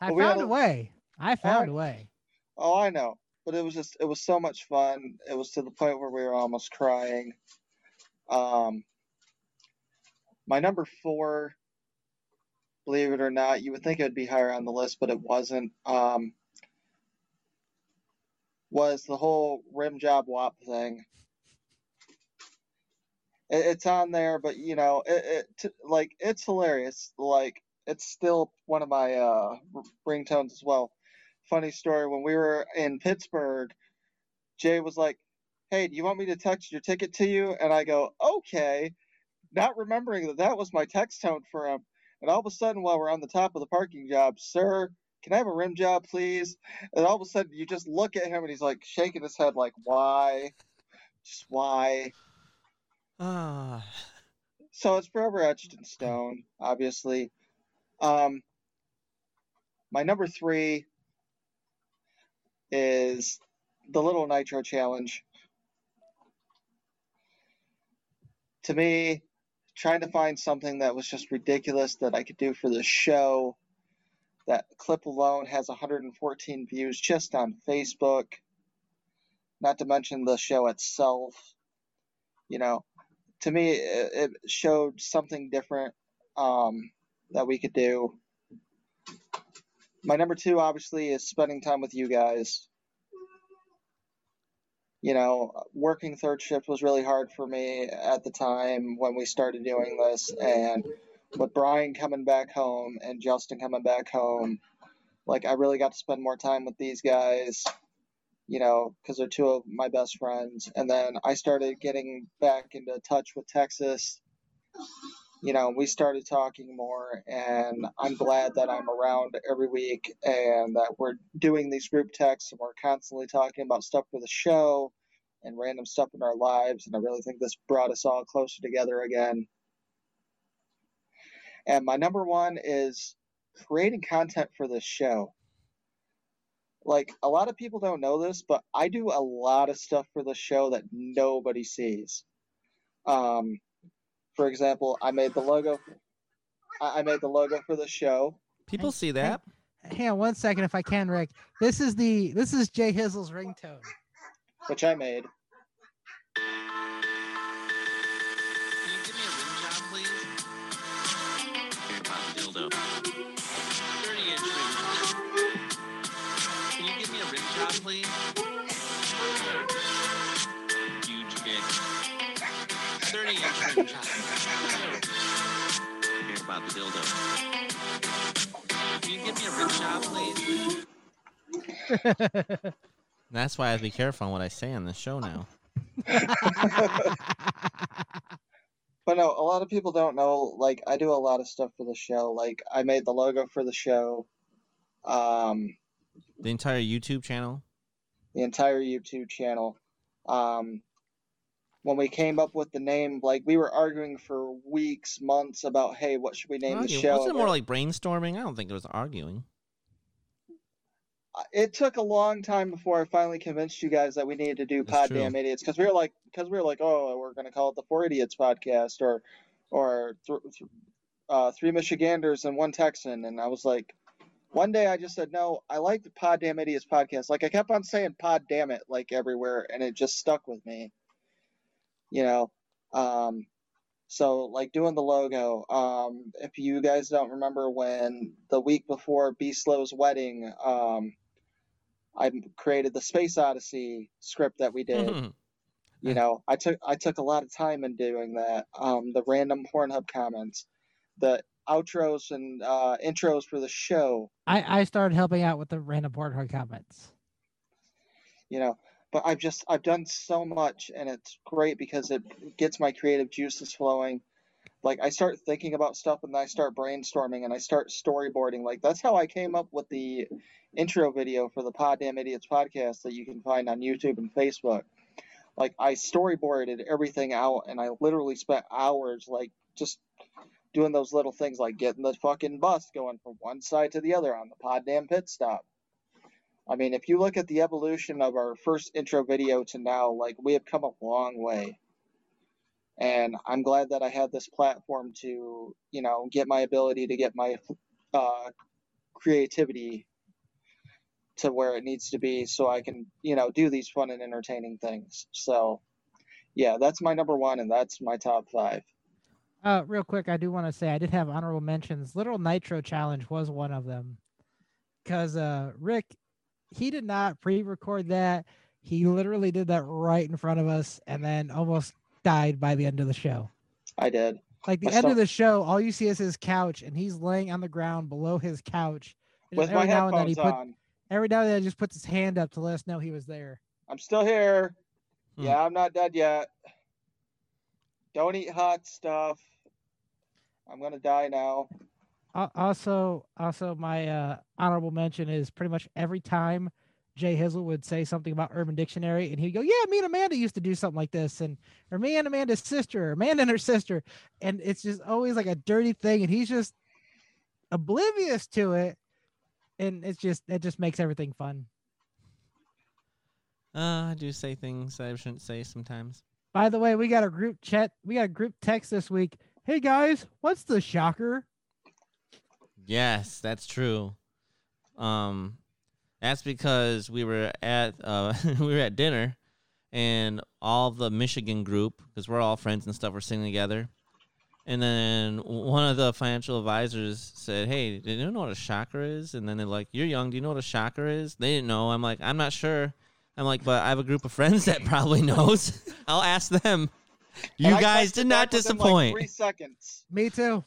I
had
found
a-
way. I found
right.
a way.
oh i know but it was just it was so much fun it was to the point where we were almost crying um my number four believe it or not. You would think it would be higher on the list, but it wasn't. Um, was the whole rim job wop thing. It, it's on there, but you know, it, it like it's hilarious. Like it's still one of my uh ringtones as well. Funny story: when we were in Pittsburgh, Jay was like, "Hey, do you want me to text your ticket to you?" And I go, "Okay," not remembering that that was my text tone for him. And all of a sudden, while we're on the top of the parking job, sir, can I have a rim job, please? And all of a sudden, you just look at him and he's like shaking his head, like, why? Just why?
Ah,
So it's forever etched in stone, obviously. Um, my number three is the Little Nitro Challenge. To me, trying to find something that was just ridiculous that I could do for the show. That clip alone has 114 views just on Facebook. Not to mention the show itself. You know, to me, it, it showed something different um, that we could do. My number two, obviously, is spending time with you guys. You know, working third shift was really hard for me at the time when we started doing this, and with Brian coming back home and Justin coming back home, like I really got to spend more time with these guys. You know, because they're two of my best friends, and then I started getting back into touch with Texas you know, we started talking more, and I'm glad that I'm around every week and that we're doing these group texts and we're constantly talking about stuff for the show and random stuff in our lives. And I really think this brought us all closer together again. And my number one is creating content for this show. Like, a lot of people don't know this, but I do a lot of stuff for the show that nobody sees. Um, for example, I made the logo. I I made the logo for the show.
people see that.
Hang on one second, if I can, Rick. This is the this is Jay Hizzle's ringtone.
which I made.
Can you give me a rim job, please? Hear about the dildo. About the dildo. Can you give me a rim job, please? That's why I have to be careful on what I say on this show now.
But no, a lot of people don't know. Like, I do a lot of stuff for the show. Like, I made the logo for the show, um,
The entire YouTube channel.
the entire YouTube channel. Um, when we came up with the name, like, we were arguing for weeks, months about, hey, what should we name the
Arguing.
show?
Wasn't it more like brainstorming? I don't think it was arguing.
it took a long time before I finally convinced you guys that we needed to do Pod. Damn Idiots because we were like, because we were like, oh, we're gonna call it the Four Idiots podcast or, or th- th- uh, three Michiganders and one Texan, and I was like, one day I just said no, I like the Pod Damn Idiots podcast. Like I kept on saying Pod Damn It like everywhere, and it just stuck with me. You know, um, so like doing the logo. Um, if you guys don't remember when the week before B Slow's wedding, um, I created the Space Odyssey script that we did. You know, I took I took a lot of time in doing that. Um, the random Pornhub comments, the outros and uh, intros for the show.
I, I started helping out with the random Pornhub comments.
You know, but I've just I've done so much, and it's great because it gets my creative juices flowing. Like I start thinking about stuff, and then I start brainstorming, and I start storyboarding. Like that's how I came up with the intro video for the Pod Damn Idiots podcast that you can find on YouTube and Facebook. Like I storyboarded everything out, and I literally spent hours like just doing those little things, like getting the fucking bus going from one side to the other on the Pod Damn pit stop. I mean, if you look at the evolution of our first intro video to now, like we have come a long way. And I'm glad that I had this platform to, you know, get my ability to get my uh, creativity to where it needs to be so I can, you know, do these fun and entertaining things. So, yeah, that's my number one and that's my top five.
Uh, real quick, I do want to say I did have honorable mentions. Literal Nitro Challenge was one of them, because uh, Rick, he did not pre-record that. He literally did that right in front of us, and then almost died by the end of the show.
I did.
Like the end of the show, all you see is his couch, and he's laying on the ground below his couch.
With my
every now and then he
headphones
put
on.
every now and then he just puts his hand up to let us know he was there.
I'm still here.
Hmm.
Yeah, I'm not dead yet. Don't eat hot stuff. I'm gonna die now.
Al- Also, also my uh, honorable mention is pretty much every time Jay Hizzle would say something about Urban Dictionary, and he'd go, "Yeah, me and Amanda used to do something like this," and or me and Amanda's sister, or Amanda and her sister, and it's just always like a dirty thing, and he's just oblivious to it, and it's just it just makes everything fun.
Uh, I do say things I shouldn't say sometimes.
By the way, we got a group chat, we got a group text this week. Hey guys, what's the shocker?
Yes, that's true. Um, that's because we were at uh we were at dinner, and all the Michigan group, because we're all friends and stuff, We're sitting together, and then one of the financial advisors said, "Hey, do you know what a shocker is?" And then they're like, "You're young. Do you know what a shocker is?" They didn't know. I'm like, "I'm not sure." I'm like, "But I have a group of friends that probably knows. I'll ask them." You
And
guys did not
back within, like,
disappoint.
three seconds.
Me too.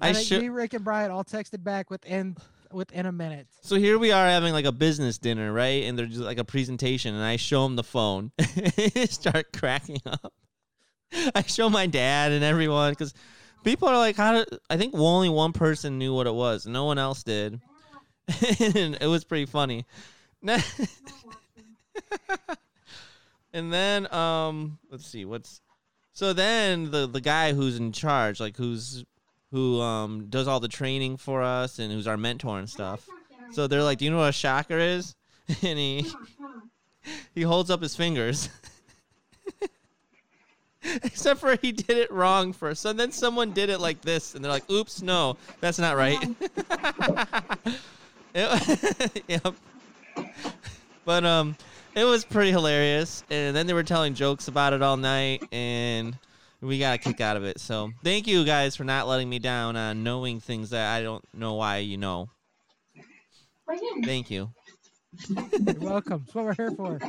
I
I
should-
me, Rick, and Brian all texted back within within a minute.
So here we are having like a business dinner, right? And there's like a presentation, and I show him the phone, start cracking up. I show my dad and everyone because people are like, "How?" Did, I think only one person knew what it was. No one else did, and it was pretty funny. and then, um, let's see, what's so then the the guy who's in charge, like who's who um does all the training for us and who's our mentor and stuff. So they're like, "Do you know what a shocker is?" And he he holds up his fingers. Except for he did it wrong first. So then someone did it like this, and they're like, "Oops, no, that's not right." It- yep. But um, it was pretty hilarious, and then they were telling jokes about it all night, and we got a kick out of it. So thank you guys for not letting me down on knowing things that I don't know why you know. Thank you.
You're welcome. That's what we're here for.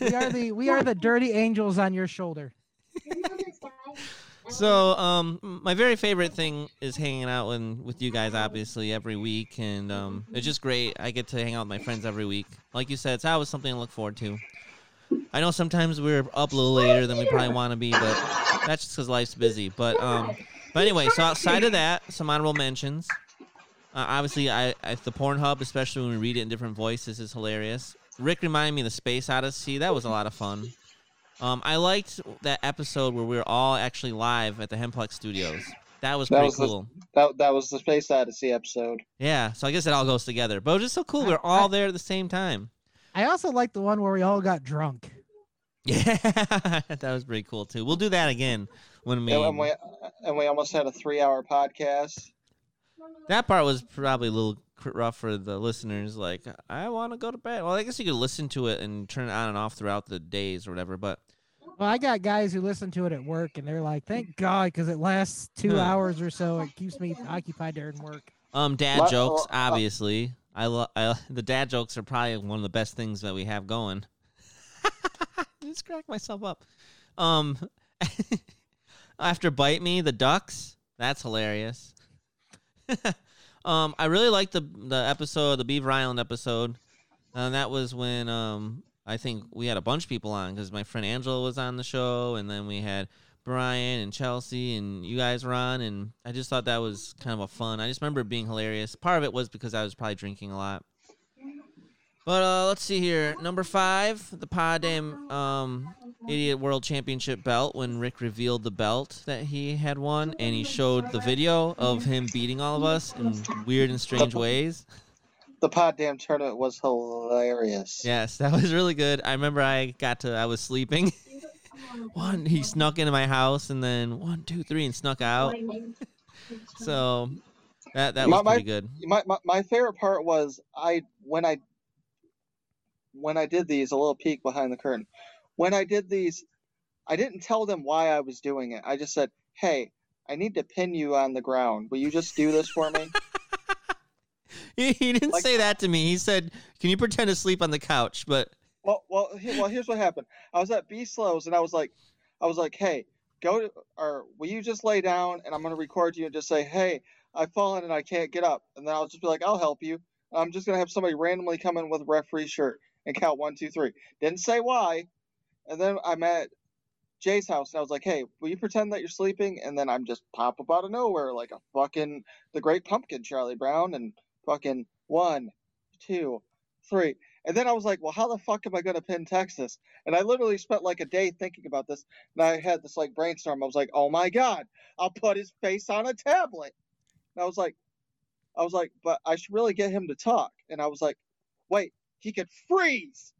We are the we are the dirty angels on your shoulder.
So, um, my very favorite thing is hanging out with, with you guys, obviously, every week, and um, it's just great. I get to hang out with my friends every week. Like you said, it's always something to look forward to. I know sometimes we're up a little later than we probably want to be, but that's just because life's busy. But um, but anyway, so outside of that, some honorable mentions. Uh, obviously, I, I the Pornhub, especially when we read it in different voices, is hilarious. Rick reminded me of the Space Odyssey. That was a lot of fun. Um, I liked that episode where we were all actually live at the Hemplex Studios. That was
That
pretty
was the-
cool.
That that was the Space Odyssey episode.
Yeah, so I guess it all goes together. But it was just so cool. We are all there at the same time.
I also like the one where we all got drunk.
Yeah, that was pretty cool too. We'll do that again when we.
And we and we almost had a three-hour podcast.
That part was probably a little rough for the listeners. Like, I want to go to bed. Well, I guess you could listen to it and turn it on and off throughout the days or whatever. But
Well, I got guys who listen to it at work, and they're like, "Thank God," because it lasts two hours or so. It keeps me occupied during work.
um, dad
What-
jokes,
uh,
obviously. I love I, the dad jokes are probably one of the best things that we have going. Just crack myself up. Um, after bite me, the ducks. That's hilarious. um, I really liked the the episode, the Beaver Island episode, and that was when um I think we had a bunch of people on because my friend Angela was on the show, and then we had Brian and Chelsea, and you guys were on, and I just thought that was kind of a fun. I just remember it being hilarious. Part of it was because I was probably drinking a lot. But uh, let's see here. Number five, the Pod Damn um, Idiot World Championship belt. When Rick revealed the belt that he had won, and he showed the video of him beating all of us in weird and strange ways.
The Pod Damn tournament was hilarious.
Yes, that was really good. I remember I got to. I was sleeping. one, he snuck into my house, and then one, two, three, and snuck out. So that that was
My-
pretty good.
My, my my favorite part was I when I when I did these a little peek behind the curtain. When I did these, I didn't tell them why I was doing it. I just said, "Hey, I need to pin you on the ground. Will you just do this for me?
He, he didn't
Like-
say that to me. He said, "Can you pretend to sleep on the couch?" But
Well, well, well. Here's what happened. I was at B Slows, and I was like, I was like, hey, go to, or will you just lay down, and I'm gonna record you and just say, hey, I've fallen and I can't get up, and then I'll just be like, I'll help you. I'm just gonna have somebody randomly come in with a referee shirt and count one, two, three. Didn't say why. And then I'm at Jay's house, and I was like, hey, will you pretend that you're sleeping? And then I'm just pop up out of nowhere like a fucking the Great Pumpkin, Charlie Brown, and fucking one, two, three. And then I was like, well, how the fuck am I going to pin Texas? And I literally spent like a day thinking about this. And I had this like brainstorm. I was like, oh my God, I'll put his face on a tablet. And I was like, I was like, but I should really get him to talk. And I was like, wait, he could freeze.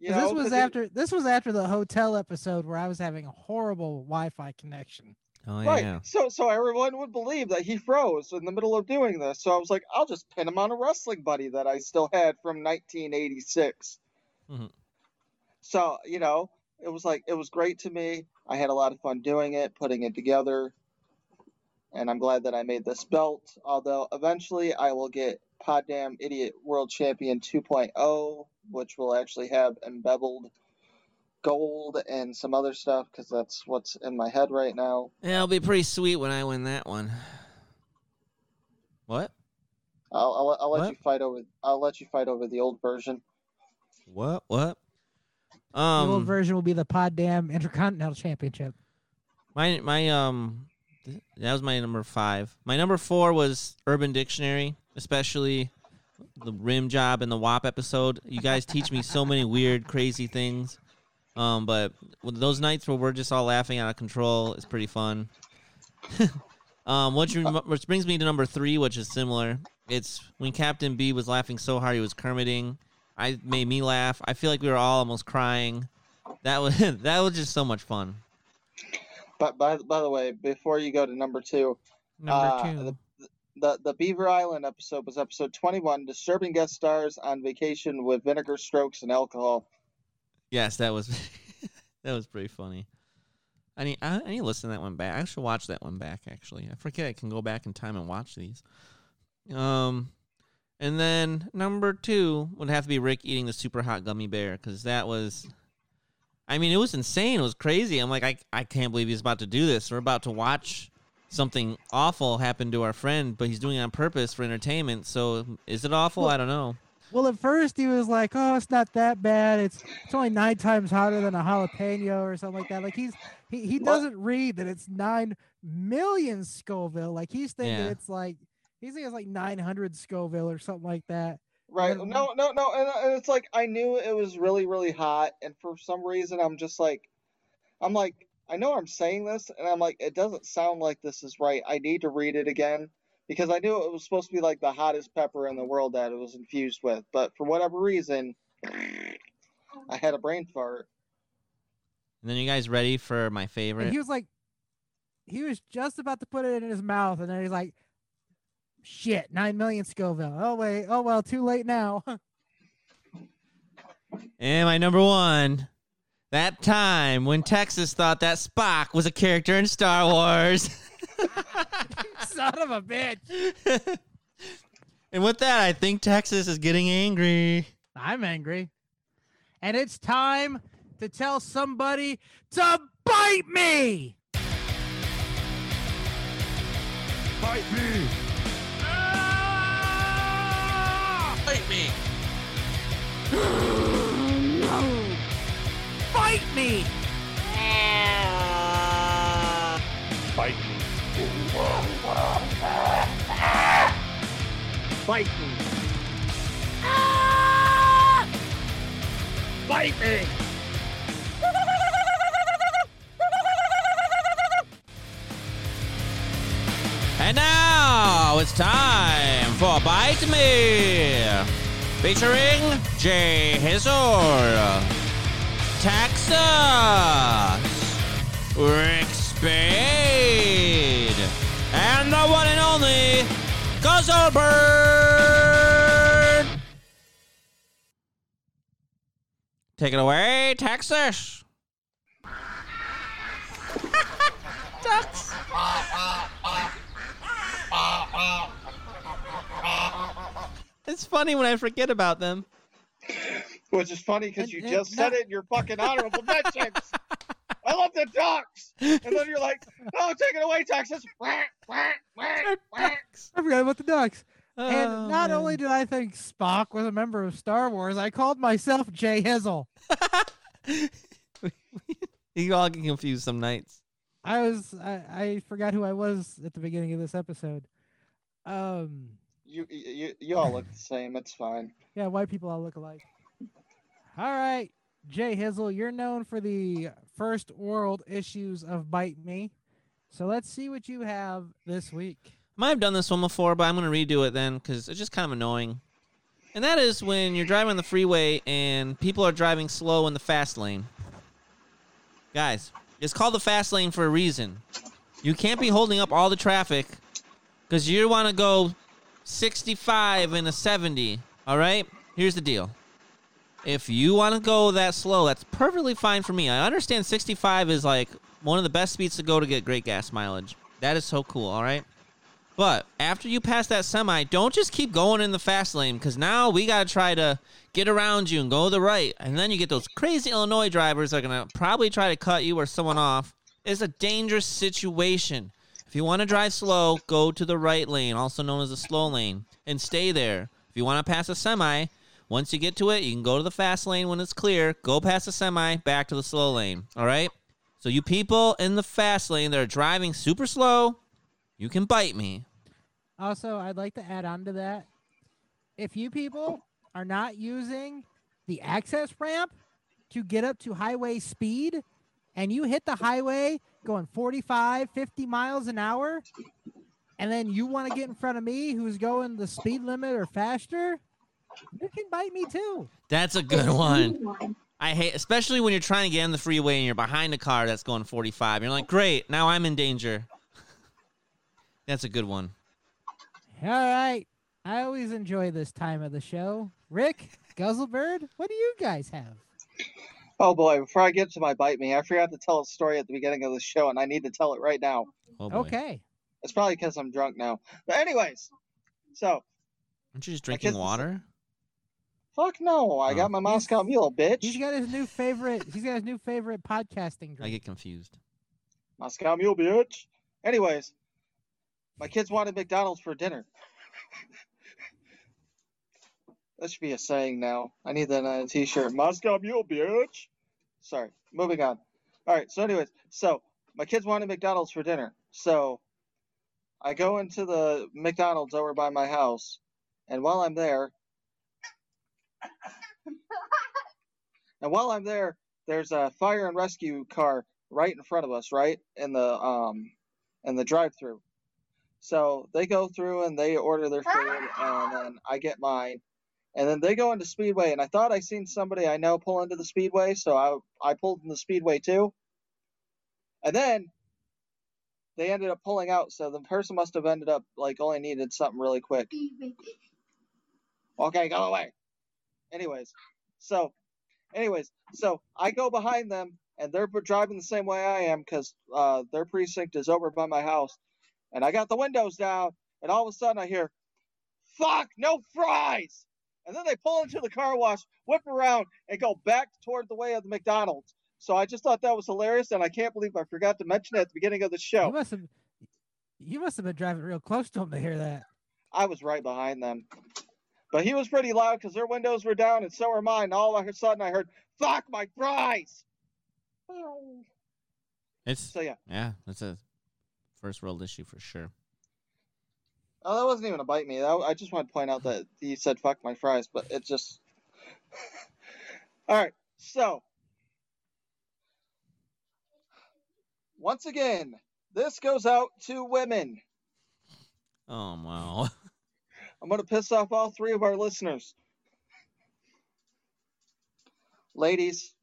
You know,
this was
'cause he-
after this was after the hotel episode where I was having a horrible Wi-Fi connection.
Oh
Right.
yeah,
So so everyone would believe that he froze in the middle of doing this. So I was like, I'll just pin him on a wrestling buddy that I still had from 1986.
Mhm.
So you know, it was like it was great to me. I had a lot of fun doing it, putting it together, and I'm glad that I made this belt. Although eventually I will get Poddamn Idiot World Champion 2.0, which will actually have embeveled gold and some other stuff because that's what's in my head right now.
yeah. It'll be pretty sweet when I win that one. What?
I'll, I'll, I'll let
What?
you fight over. I'll let you fight over the old version.
What? What?
the old
Um,
version will be the Pod Damn Intercontinental Championship.
my my um, that was my number five. My number four was Urban Dictionary, especially the rim job and the WAP episode. You guys teach me so many weird, crazy things. Um, but those nights where we're just all laughing out of control, is pretty fun. um, which which brings me to number three, which is similar. It's when Captain B was laughing so hard he was kermiting. I made me laugh. I feel like we were all almost crying. That was that was just so much fun.
But by by the way, before you go to number two,
Number
Uh,
two.
the the Beaver Island episode was episode 21. Disturbing guest stars on vacation with vinegar strokes and alcohol.
Yes, that was that was pretty funny. I need I, I need to listen to that one back. I should watch that one back. Actually, I forget I can go back in time and watch these. Um, and then number two would have to be Rick eating the super hot gummy bear because that was. I mean, it was insane. It was crazy. I'm like, I, I can't believe he's about to do this. We're about to watch something awful happen to our friend, but he's doing it on purpose for entertainment. So is it awful? I don't know.
Well, at first he was like, "Oh, it's not that bad. It's it's only nine times hotter than a jalapeno or something like that." Like he's he, he doesn't read that it's nine million Scoville. Like he's thinking
Yeah.
it's like he's thinking it's like nine hundred Scoville or something like that.
Right?
Yeah.
No, no, no. And, and it's like I knew it was really, really hot, and for some reason I'm just like, I'm like, I know I'm saying this, and I'm like, it doesn't sound like this is right. I need to read it again because I knew it was supposed to be like the hottest pepper in the world that it was infused with, but for whatever reason, I had a brain fart.
And then you guys ready for my
And
favorite?
he was like, he was just about to put it in his mouth, and then he's like, "Shit, nine million Scoville. Oh wait, oh well, too late now."
And my number one, that time when Texas thought that Spock was a character in Star Wars.
Son of a bitch.
and with that, I think Texas is getting angry.
I'm angry. And it's time to tell somebody to bite me.
Bite me! Ah!
Bite me.
Bite me. Ah.
Bite me!
Bite me. Ah!
Bite me.
And now it's time for Bite Me, featuring Jay Hizzle, Texas, Rick Spade, and the one and only Guzzlebird. Take it away, Texas. ducks. It's funny when I forget about them.
Which is funny because you just said it in your fucking honorable mentions. I love the ducks. And then you're like, oh, take it away, Texas.
I forgot about the ducks.
Oh,
and not only did I think Spock was a member of Star Wars, I called myself Jay Hizzle.
you all get confused some nights.
I was I, I forgot who I was at the beginning of this episode. Um
You, you, you all look the same. It's fine.
yeah, white people all look alike. All right, Jay Hizzle, you're known for the first world issues of Bite Me. So let's see what you have this week.
I might have done this one before, but I'm going to redo it then because it's just kind of annoying. And that is when you're driving on the freeway and people are driving slow in the fast lane. Guys, it's called the fast lane for a reason. You can't be holding up all the traffic because you want to go 65 and a 70. All right? Here's the deal. If you want to go that slow, that's perfectly fine for me. I understand 65 is like one of the best speeds to go to get great gas mileage. That is so cool, all right? But after you pass that semi, don't just keep going in the fast lane because now we got to try to get around you and go to the right. And then you get those crazy Illinois drivers that are going to probably try to cut you or someone off. It's a dangerous situation. If you want to drive slow, go to the right lane, also known as the slow lane, and stay there. If you want to pass a semi, once you get to it, you can go to the fast lane when it's clear, go past the semi, back to the slow lane. All right? So, you people in the fast lane that are driving super slow, you can bite me.
Also, I'd like to add on to that. If you people are not using the access ramp to get up to highway speed and you hit the highway going 45, 50 miles an hour, and then you want to get in front of me who's going the speed limit or faster, you can bite me too.
That's a good one. I hate, especially when you're trying to get in the freeway and you're behind a car that's going 45. You're like, great, now I'm in danger. That's a good one.
All right. I always enjoy this time of the show. Rick, Guzzlebird, what do you guys have?
Oh boy, before I get to my bite me, I forgot to tell a story at the beginning of the show, and I need to tell it right now.
Oh.
Okay.
It's probably because I'm drunk now. But anyways, so
Aren't you just drinking
kids-
water?
Fuck no, I
Oh.
got my Moscow Mule, bitch.
He's got his new favorite. He's got his new favorite podcasting
I get confused.
Moscow Mule, bitch. Anyways, my kids wanted McDonald's for dinner. that should be a saying now. I need that on a t-shirt. Moscow Mule, bitch. Sorry, moving on. All right, so anyways, so my kids wanted McDonald's for dinner. So I go into the McDonald's over by my house, and while I'm there, and while I'm there, there's a fire and rescue car right in front of us, right in the um in the drive-through. So they go through and they order their food, and then I get mine, and then they go into Speedway. And I thought I seen somebody I know pull into the Speedway, so I I pulled in the Speedway too. And then they ended up pulling out, so the person must have ended up like only needed something really quick. Okay, go away. Anyways, so, anyways, so I go behind them, and they're driving the same way I am because uh, their precinct is over by my house, and I got the windows down, and all of a sudden I hear, "Fuck, no fries!" And then they pull into the car wash, whip around, and go back toward the way of the McDonald's. So I just thought that was hilarious, and I can't believe I forgot to mention it at the beginning of the
You
show.
must have. You must have been driving real close to them to hear that.
I was right behind them. But he was pretty loud because their windows were down and so were mine. All of a sudden I heard, fuck my fries!
It's
So yeah.
yeah, that's a first world issue for sure.
Oh, that wasn't even a bite me. That, I just want to point out that he said fuck my fries, but it just. Alright, so. Once again, this goes out to women.
Oh wow.
I'm going to piss off all three of our listeners. Ladies,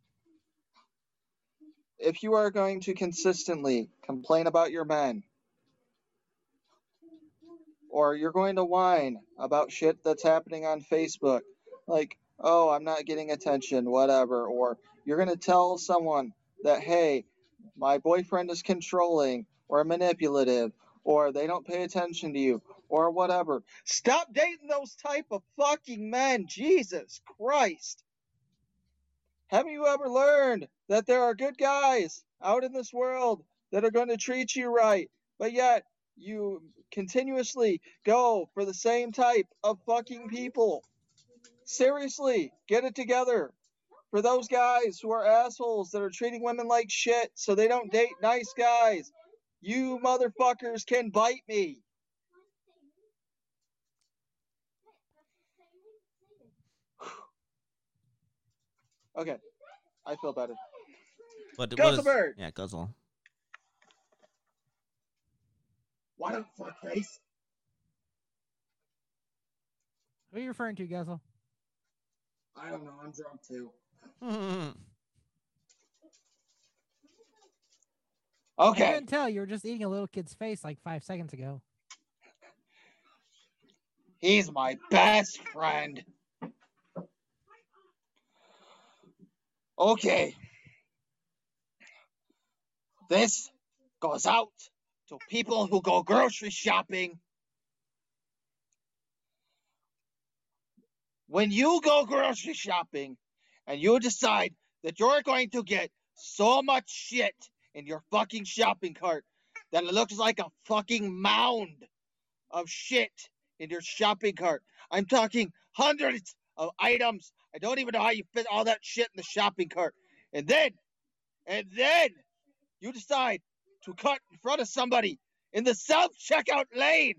if you are going to consistently complain about your men, or you're going to whine about shit that's happening on Facebook, like, oh, I'm not getting attention, whatever, or you're going to tell someone that, hey, my boyfriend is controlling, or manipulative or they don't pay attention to you or whatever. Stop dating those type of fucking men. Jesus Christ. Haven't you ever learned that there are good guys out in this world that are going to treat you right, but yet you continuously go for the same type of fucking people? Seriously, get it together. For those guys who are assholes that are treating women like shit so they don't date nice guys, you motherfuckers can bite me. Okay, I feel better.
What, what
Guzzle
is-
bird.
Yeah, guzzle.
What up, fuckface?
Who are you referring to, Guzzle?
I don't know. I'm drunk too.
I
Okay.
I couldn't tell. You were just eating a little kid's face like five seconds ago.
He's my best friend. Okay. This goes out to people who go grocery shopping. When you go grocery shopping and you decide that you're going to get so much shit in your fucking shopping cart that it looks like a fucking mound of shit in your shopping cart. I'm talking hundreds of items. I don't even know how you fit all that shit in the shopping cart. And then, and then you decide to cut in front of somebody in the self checkout lane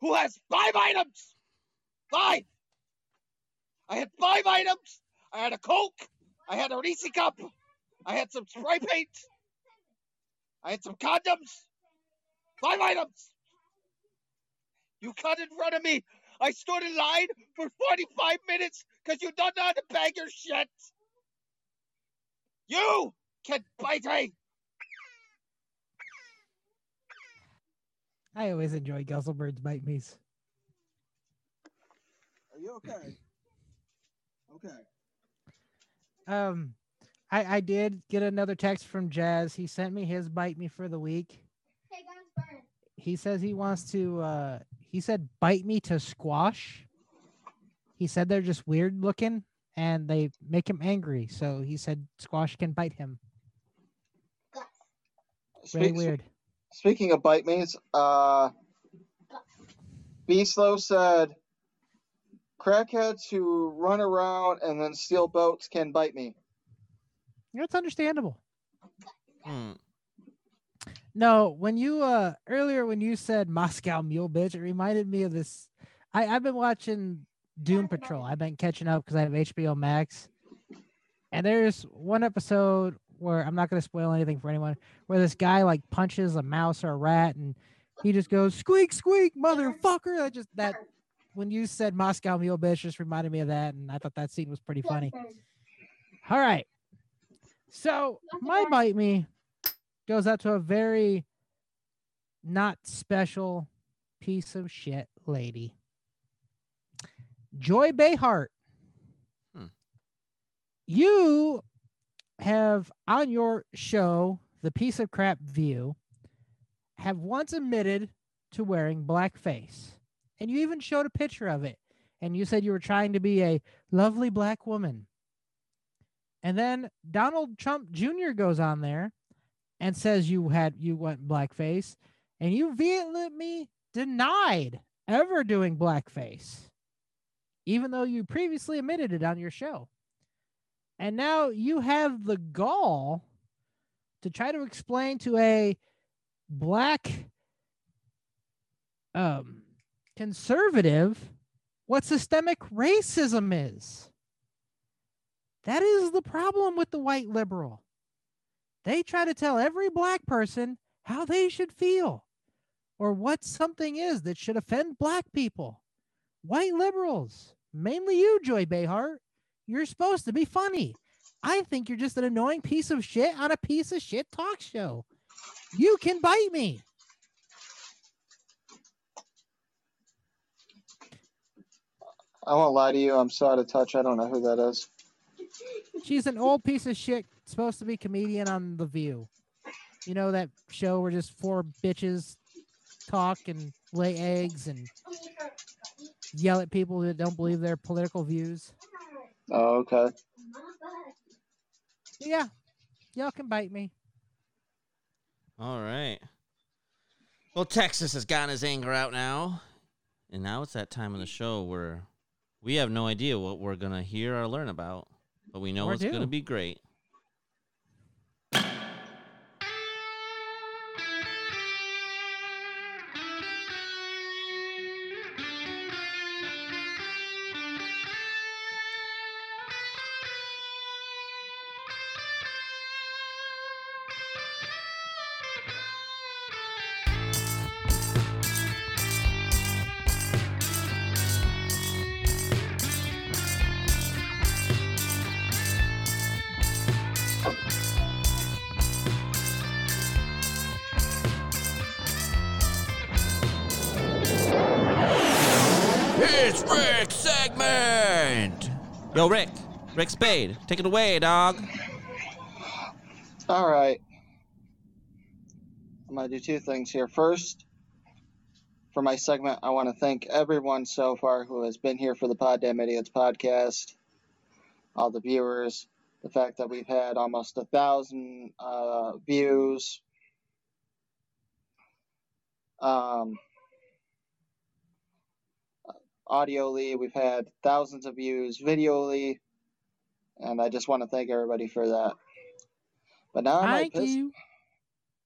who has five items. Five. I had five items. I had a Coke. I had a Reese cup. I had some spray paint. I had some condoms. Five items. You cut in front of me. I stood in line for 45 minutes because you don't know how to bag your shit. You can bite me.
I always enjoy Guzzlebird's bite me's.
Are you okay? Okay.
Um, I I did get another text from Jazz. He sent me his bite me for the week.
Hey guys.
He says he wants to. uh He said bite me to squash. He said they're just weird looking and they make him angry. So he said squash can bite him. Really
Speak-
weird.
Speaking of bite me's, uh, B Slow said, crackheads who run around and then steal boats can bite me.
It's understandable.
Hmm.
No, when you uh earlier when you said Moscow Mule bitch, it reminded me of this. I I've been watching Doom Patrol. I've been catching up because I have HBO Max, and there's one episode where I'm not going to spoil anything for anyone, where this guy like punches a mouse or a rat, and he just goes squeak squeak motherfucker. That just that when you said Moscow Mule bitch just reminded me of that, and I thought that scene was pretty funny. All right. So my bite me goes out to a very not special piece of shit lady. Joy Behar.
Hmm.
You have on your show, The Piece of Crap View, have once admitted to wearing blackface. And you even showed a picture of it. And you said you were trying to be a lovely black woman. And then Donald Trump Jr. goes on there and says you had you went blackface, and you vehemently denied ever doing blackface, even though you previously admitted it on your show. And now you have the gall to try to explain to a black um, conservative what systemic racism is. That is the problem with the white liberal. They try to tell every black person how they should feel or what something is that should offend black people. White liberals, mainly you, Joy Behar, you're supposed to be funny. I think you're just an annoying piece of shit on a piece of shit talk show. You can bite me.
I won't lie to you. I'm so out of touch. I don't know who that is.
She's an old piece of shit, supposed to be comedian on The View. You know that show where just four bitches talk and lay eggs and yell at people that don't believe their political views.
Oh, okay.
Yeah, y'all can bite me.
All right. Well, Texas has gotten his anger out now. And now it's that time of the show where we have no idea what we're going to hear or learn about, but we know
Or
it's going to be great. Spade, take it away, dog.
All right. I'm going to do two things here. First, for my segment, I want to thank everyone so far who has been here for the Poddamn Idiotz podcast, all the viewers, the fact that we've had almost a thousand uh, views. Um, audioly, we've had thousands of views, videoly, and I just want to thank everybody for that. But now I might piss,
you.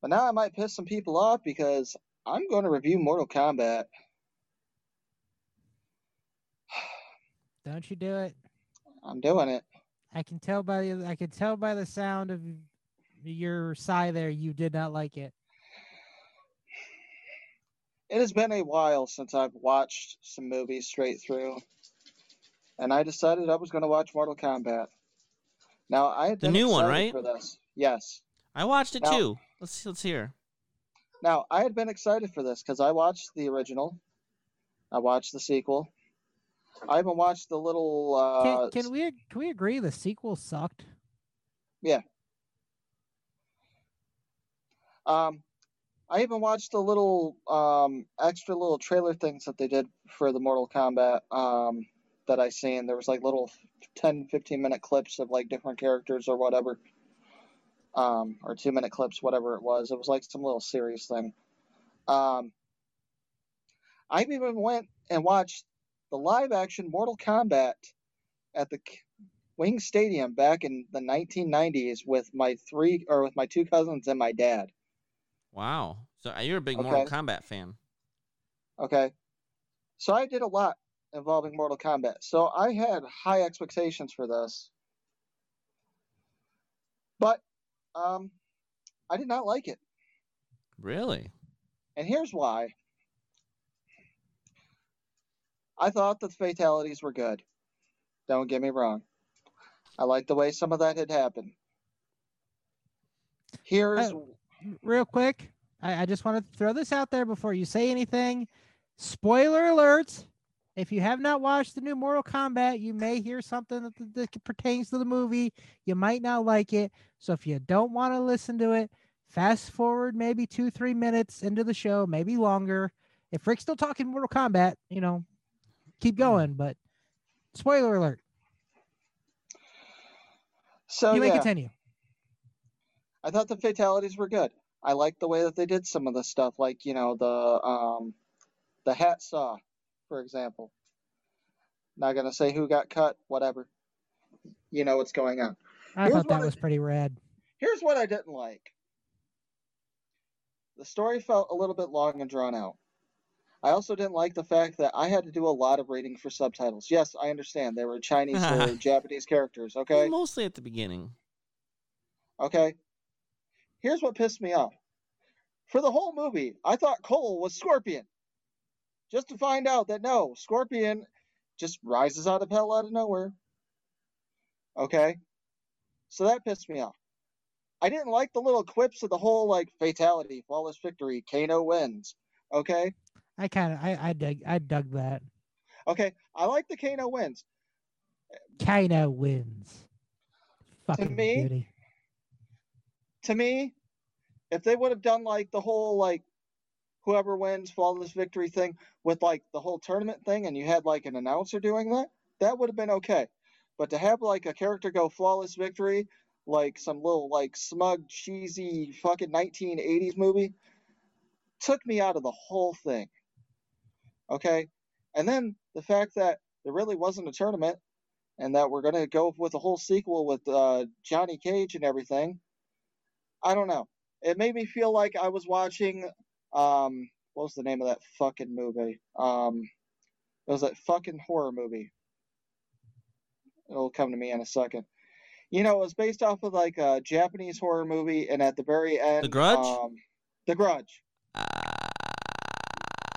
but now I might piss some people off because I'm going to review Mortal Kombat.
Don't you do it.
I'm doing it.
I can tell by the I can tell by the sound of your sigh there you did not like it.
It has been a while since I've watched some movies straight through, and I decided I was going to watch Mortal Kombat. Now I had
The new one, right?
For this, yes.
I watched it
Now-
too. Let's let's hear.
Now I had been excited for this because I watched the original, I watched the sequel. I haven't watched the little. Uh,
Can, can we can we agree the sequel sucked? Yeah.
Um, I even watched the little um, extra little trailer things that they did for the Mortal Kombat um, that I seen. There was like little 10, 15 minute clips of like different characters or whatever, um, or two minute clips, whatever it was. It was like some little series thing. Um, I even went and watched the live action Mortal Kombat at the Wing Stadium back in the 1990s with my three or with my two cousins and my dad.
Wow. So uh, you're a big
Okay.
Mortal Kombat fan.
Okay. So I did a lot involving Mortal Kombat. So I had high expectations for this. But um I did not like it.
Really?
And here's why. I thought the fatalities were good. Don't get me wrong. I liked the way some of that had happened. Here's
Uh, Real quick, I, I just want to throw this out there before you say anything. Spoiler alert. If you have not watched the new Mortal Kombat, you may hear something that, that pertains to the movie. You might not like it. So if you don't want to listen to it, fast forward maybe two, three minutes into the show, maybe longer. If Rick's still talking Mortal Kombat, you know, keep going. But spoiler alert.
so
you may
yeah.
continue.
I thought the fatalities were good. I liked the way that they did some of the stuff, like you know the um, the hat saw, for example. Not gonna say who got cut, whatever. You know what's going on.
I
Here's
thought that
I-
was pretty rad.
Here's what I didn't like. The story felt a little bit long and drawn out. I also didn't like the fact that I had to do a lot of reading for subtitles. Yes, I understand they were Chinese or Japanese characters. Okay.
Mostly at the beginning.
Okay. Here's what pissed me off. For the whole movie, I thought Cole was Scorpion. Just to find out that no, Scorpion just rises out of hell out of nowhere. Okay? So that pissed me off. I didn't like the little quips of the whole like fatality, flawless victory, Kano wins. Okay?
I kind of I I dug I dug that.
Okay, I like the Kano wins.
Kano wins. Fucking
me,
beauty.
to me, if they would have done like the whole like whoever wins flawless victory thing with like the whole tournament thing and you had like an announcer doing that, that would have been okay. But to have like a character go flawless victory, like some little like smug cheesy fucking 1980s movie, took me out of the whole thing. Okay? And then the fact that there really wasn't a tournament and that we're going to go with a whole sequel with uh, Johnny Cage and everything, I don't know. It made me feel like I was watching um what was the name of that fucking movie? Um it was that fucking horror movie. It'll come to me in a second. You know, it was based off of like a Japanese horror movie and at the very end
The Grudge?
Um, the Grudge.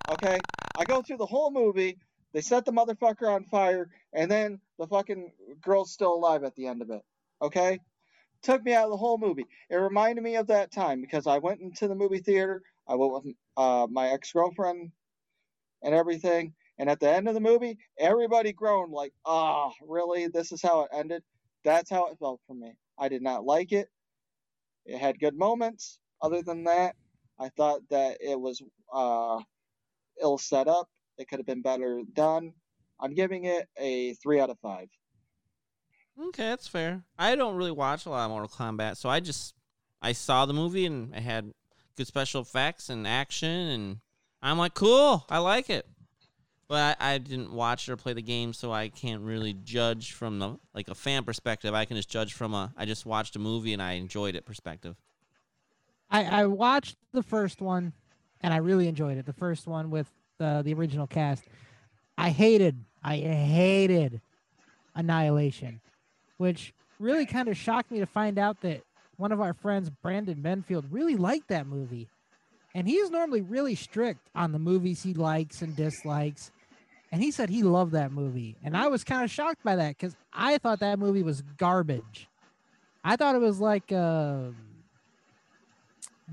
Okay? I go through the whole movie, they set the motherfucker on fire, and then the fucking girl's still alive at the end of it. Okay? Took me out of the whole movie. It reminded me of that time because I went into the movie theater, I went with uh, my ex girlfriend and everything, and at the end of the movie, everybody groaned like, ah, really? This is how it ended? That's how it felt for me. I did not like it. It had good moments. Other than that, I thought that it was uh, ill set up. It could have been better done. I'm giving it a three out of five.
Okay, that's fair. I don't really watch a lot of Mortal Kombat, so I just I saw the movie and it had good special effects and action, and I'm like, cool, I like it. But I, I didn't watch or play the game, so I can't really judge from the like a fan perspective. I can just judge from a I just watched a movie and I enjoyed it perspective.
I, I watched the first one and I really enjoyed it. The first one with uh, the original cast. I hated, I hated Annihilation, which really kind of shocked me to find out that one of our friends, Brandon Benfield, really liked that movie. And he's normally really strict on the movies he likes and dislikes. And he said he loved that movie. And I was kind of shocked by that because I thought that movie was garbage. I thought it was like uh,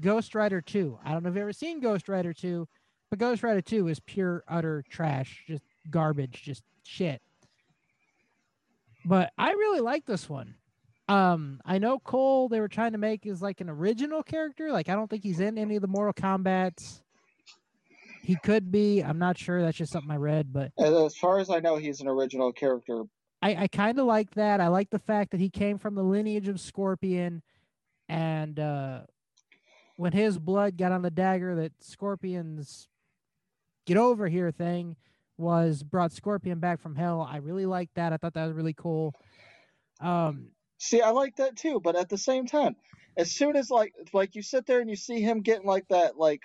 Ghost Rider 2. I don't know if you've ever seen Ghost Rider 2, but Ghost Rider 2 is pure, utter trash, just garbage, just shit. But I really like this one. Um, I know Cole they were trying to make is like an original character. Like I don't think he's in any of the Mortal Kombat's. He could be. I'm not sure. That's just something I read, but
as far as I know, he's an original character.
I, I kind of like that. I like the fact that he came from the lineage of Scorpion, and uh, when his blood got on the dagger, that Scorpion's "get over here" thing was brought Scorpion back from hell. I really liked that. I thought that was really cool. Um,
See, I like that too, but at the same time, as soon as like like you sit there and you see him getting like that like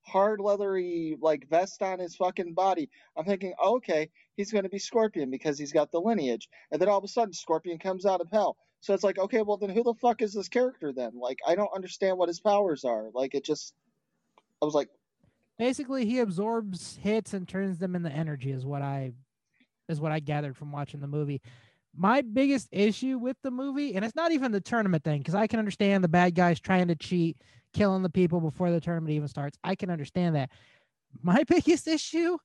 hard leathery like vest on his fucking body, I'm thinking, okay, he's gonna be Scorpion because he's got the lineage. And then all of a sudden Scorpion comes out of hell. So it's like, okay, well then who the fuck is this character then? Like I don't understand what his powers are. Like it just I was like,
basically, he absorbs hits and turns them into energy. Is what I is what I gathered from watching the movie. My biggest issue with the movie, and it's not even the tournament thing, because I can understand the bad guys trying to cheat, killing the people before the tournament even starts. I can understand that. My biggest issue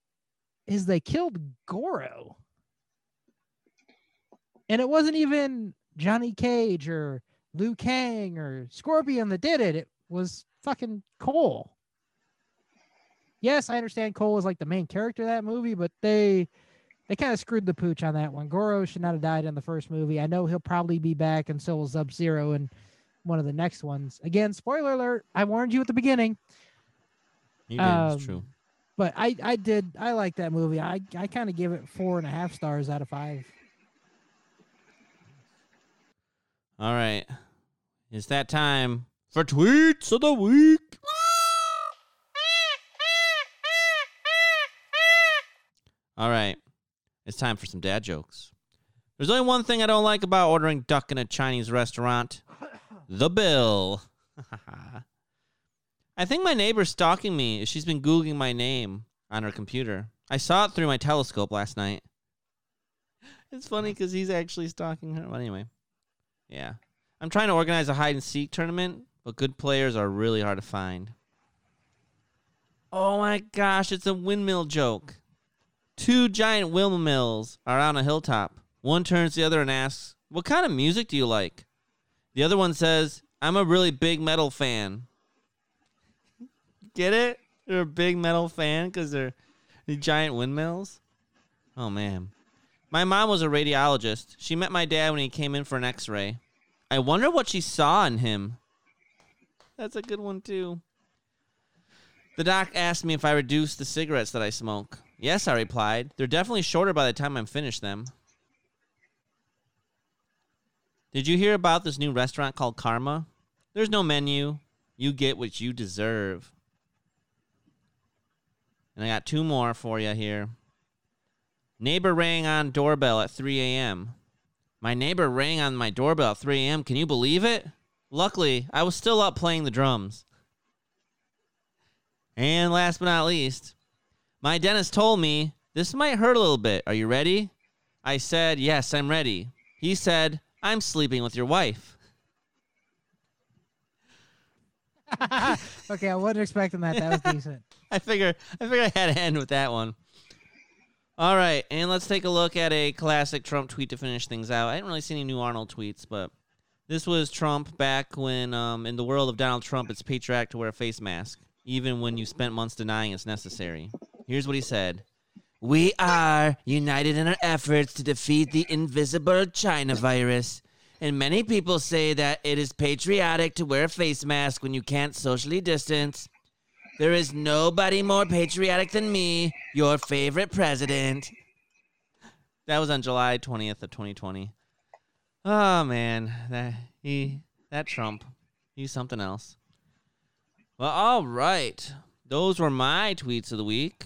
is they killed Goro. And it wasn't even Johnny Cage or Liu Kang or Scorpion that did it. It was fucking Cole. Yes, I understand Cole is like the main character of that movie, but they they kind of screwed the pooch on that one. Goro should not have died in the first movie. I know he'll probably be back, and so will Sub Zero in one of the next ones. Again, spoiler alert! I warned you at the beginning.
You did.
Um,
it's true.
But I, I did I like that movie. I, I kind of give it four and a half stars out of five.
All right, it's that time for tweets of the week. All right, it's time for some dad jokes. There's only one thing I don't like about ordering duck in a Chinese restaurant the bill. I think my neighbor's stalking me. She's been Googling my name on her computer. I saw it through my telescope last night. It's funny because he's actually stalking her. Well, anyway, yeah. I'm trying to organize a hide and seek tournament, but good players are really hard to find. Oh my gosh, it's a windmill joke. Two giant windmills are on a hilltop. One turns to the other and asks, What kind of music do you like? The other one says, I'm a really big metal fan. Get it? They're a big metal fan because they're the giant windmills. Oh man. My mom was a radiologist. She met my dad when he came in for an x-ray. I wonder what she saw in him. That's a good one too. The doc asked me if I reduced the cigarettes that I smoke. Yes, I replied. They're definitely shorter by the time I'm finished them. Did you hear about this new restaurant called Karma? There's no menu. You get what you deserve. And I got two more for you here. Neighbor rang on doorbell at 3 a.m. My neighbor rang on my doorbell at 3 a.m. Can you believe it? Luckily, I was still up playing the drums. And last but not least, my dentist told me this might hurt a little bit. Are you ready? I said, Yes, I'm ready. He said, I'm sleeping with your wife.
okay, I wasn't expecting that. That was decent.
I figure I figure I had to end with that one. All right, and let's take a look at a classic Trump tweet to finish things out. I didn't really see any new Arnold tweets, but this was Trump back when, um, in the world of Donald Trump, it's patriotic to wear a face mask, even when you spent months denying it's necessary. Here's what he said We are united in our efforts to defeat the invisible China virus. And many people say that it is patriotic to wear a face mask when you can't socially distance. There is nobody more patriotic than me, your favorite president. That was on July 20th of 2020. Oh man, that he that Trump. He's something else. Well, all right. Those were my tweets of the week.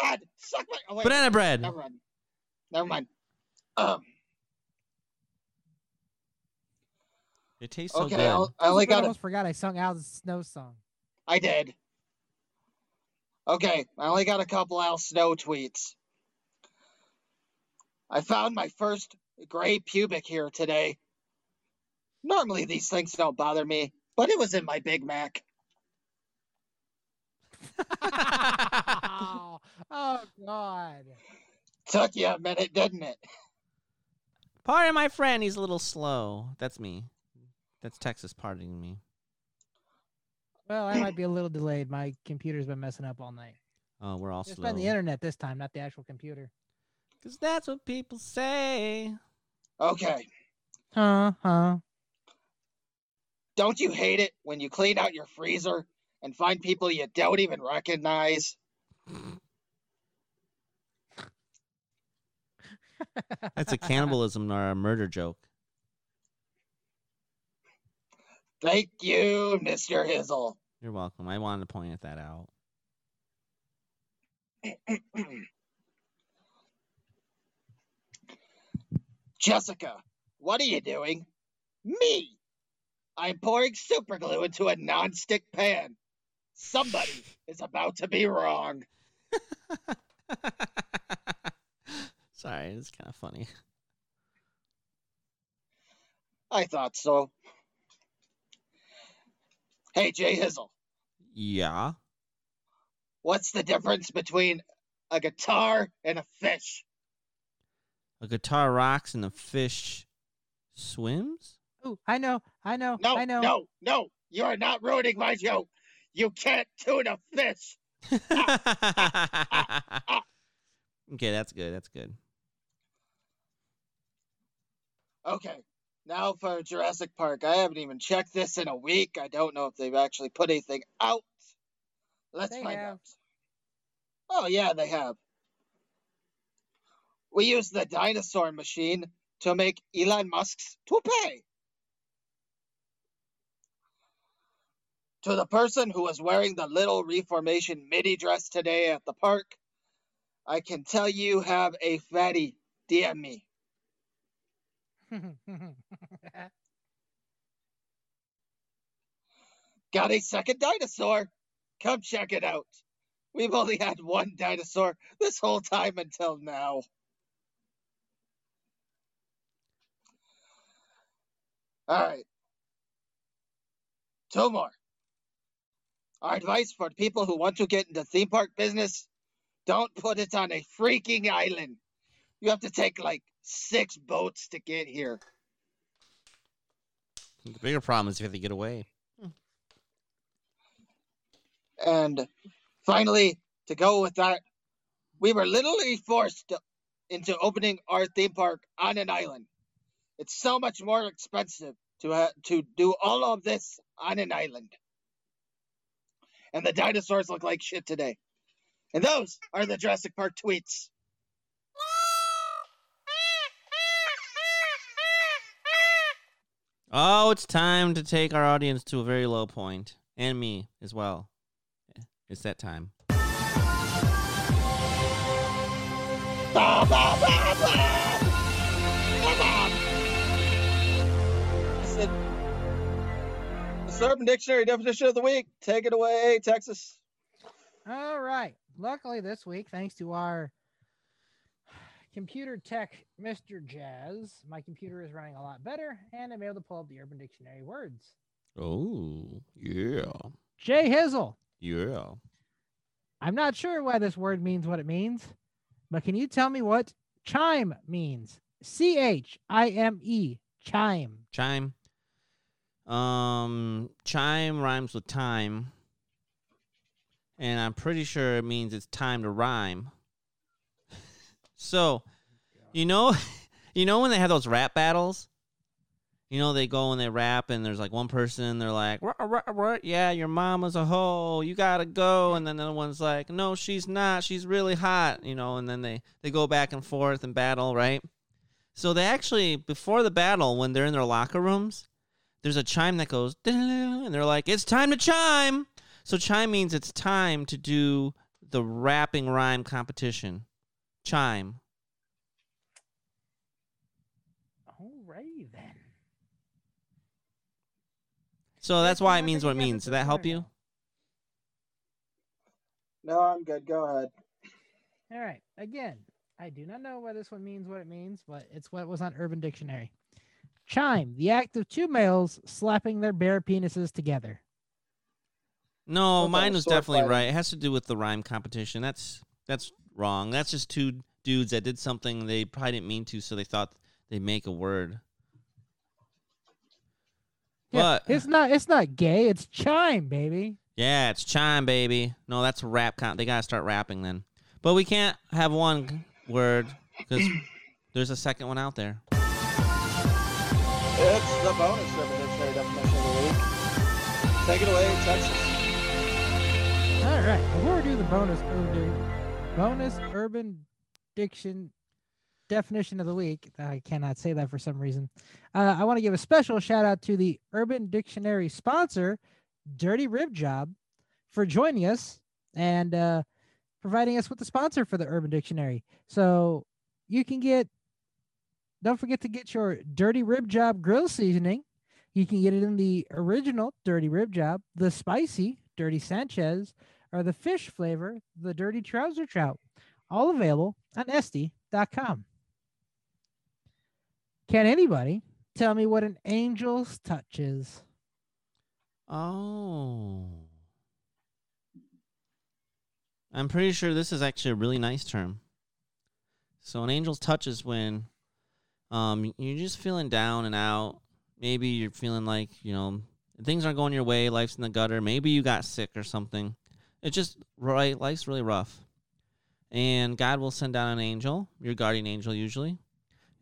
bad. Suck my. Oh, wait.
banana bread.
Never mind. Never mind. Um.
It tastes so
Okay,
good.
I'll, I only
I
got.
almost forgot I sung Al Snow song.
I did. Okay, I only got a couple Al Snow tweets. I found my first gray pubic hair today. Normally these things don't bother me, but it was in my Big Mac.
oh, God.
Took you a minute, didn't it?
Pardon my friend, he's a little slow. That's me. That's Texas pardoning me.
Well, I might be a little delayed. My computer's been messing up all night.
Oh, we're all
It's
slow.
been the internet this time, not the actual computer.
Because that's what people say.
Okay.
Huh? Huh?
Don't you hate it when you clean out your freezer and find people you don't even recognize?
That's a cannibalism or a murder joke.
Thank you, Mr. Hizzle.
You're welcome. I wanted to point that out.
Jessica, what are you doing? Me! I'm pouring super glue into a nonstick pan. Somebody is about to be wrong.
Sorry, it's kind of funny.
I thought so. Hey, Jay Hizzle,
Yeah.
what's the difference between a guitar and a fish?
A guitar rocks and a fish swims?
Oh, I know, I know,
No,
I know.
no, no, you are not ruining my joke. You can't tune a fish.
okay, that's good. That's good.
Okay, now for Jurassic Park. I haven't even checked this in a week. I don't know if they've actually put anything out. Let's
They
find
have.
out. Oh, yeah, they have. We use the dinosaur machine to make Elon Musk's toupee. To the person who was wearing the little reformation midi dress today at the park, I can tell you have a fatty. DM me. Got a second dinosaur. Come check it out. We've only had one dinosaur this whole time until now. All right. Two more. Our advice for people who want to get into theme park business don't put it on a freaking island. You have to take like six boats to get here.
The bigger problem is you have to get away. Hmm.
And finally, to go with that, we were literally forced to- into opening our theme park on an island. It's so much more expensive to ha- to do all of this on an island. And the dinosaurs look like shit today. And those are the Jurassic Park tweets.
Oh, it's time to take our audience to a very low point, and me as well. It's that time.
Listen, this Urban Dictionary definition of the week. Take it away, Texas.
All right. Luckily, this week, thanks to our computer tech, Mr. Jazz, my computer is running a lot better, and I'm able to pull up the Urban Dictionary words.
Oh, yeah.
Jay Hizzle.
Yeah.
I'm not sure why this word means what it means, but can you tell me what chime means? C H I M E, chime.
Chime. Um, chime rhymes with time. And I'm pretty sure it means it's time to rhyme. So, you know, you know when they have those rap battles? You know, they go and they rap, and there's like one person, they're like, "Rah, rah, rah, yeah, your mama's a hoe, you gotta go. And then the other one's like, no, she's not, she's really hot, you know, and then they, they go back and forth and battle, right? So they actually, before the battle, when they're in their locker rooms, there's a chime that goes, and they're like, it's time to chime. So chime means it's time to do the rapping rhyme competition. Chime.
Alrighty then.
So that's why it means what it means.
this
Did that help you?
no?
No, I'm good. Go ahead.
All right. Again, I do not know why this one means what it means, but it's what was on Urban Dictionary. Chime, the act of two males slapping their bare penises together.
No, mine was definitely
fighting?
right. It has to do with the rhyme competition. That's that's wrong. That's just two dudes that did something they probably didn't mean to, so they thought they'd make a word.
Yeah,
But
it's not it's not gay, it's chime, baby.
yeah, it's chime, baby. No, that's a rap. Con- they gotta start rapping then. But we can't have one word because there's a second one out there.
It's the bonus Urban Dictionary definition of the week. Take it away, Texas.
All right. Before we do the bonus urban bonus urban diction definition of the week, I cannot say that for some reason. Uh, I want to give a special shout out to the Urban Dictionary sponsor, Dirty Rib Job, for joining us and uh, providing us with the sponsor for the Urban Dictionary. So you can get, don't forget to get your Dirty Rib Job grill seasoning. You can get it in the original Dirty Rib Job, the spicy Dirty Sanchez, or the fish flavor, the Dirty Trouser Trout. All available on SD.com. Can anybody tell me what an angel's touch is?
Oh. I'm pretty sure this is actually a really nice term. So an angel's touch is when um you're just feeling down and out. Maybe you're feeling like, you know, things aren't going your way, life's in the gutter. Maybe you got sick or something. It's just right life's really rough. And God will send down an angel, your guardian angel usually,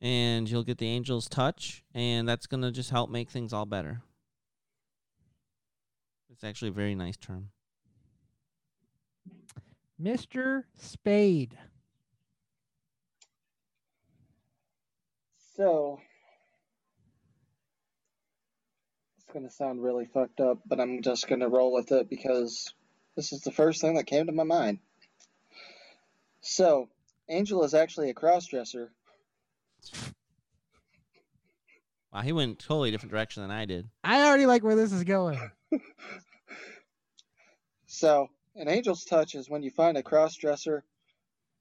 and you'll get the angel's touch, and that's gonna just help make things all better. It's actually a very nice term.
Mr. Spade.
So, it's going to sound really fucked up, but I'm just going to roll with it because this is the first thing that came to my mind. So, Angel is actually a crossdresser.
Wow, he went totally different direction than I did.
I already like where this is going.
So, an angel's touch is when you find a cross dresser.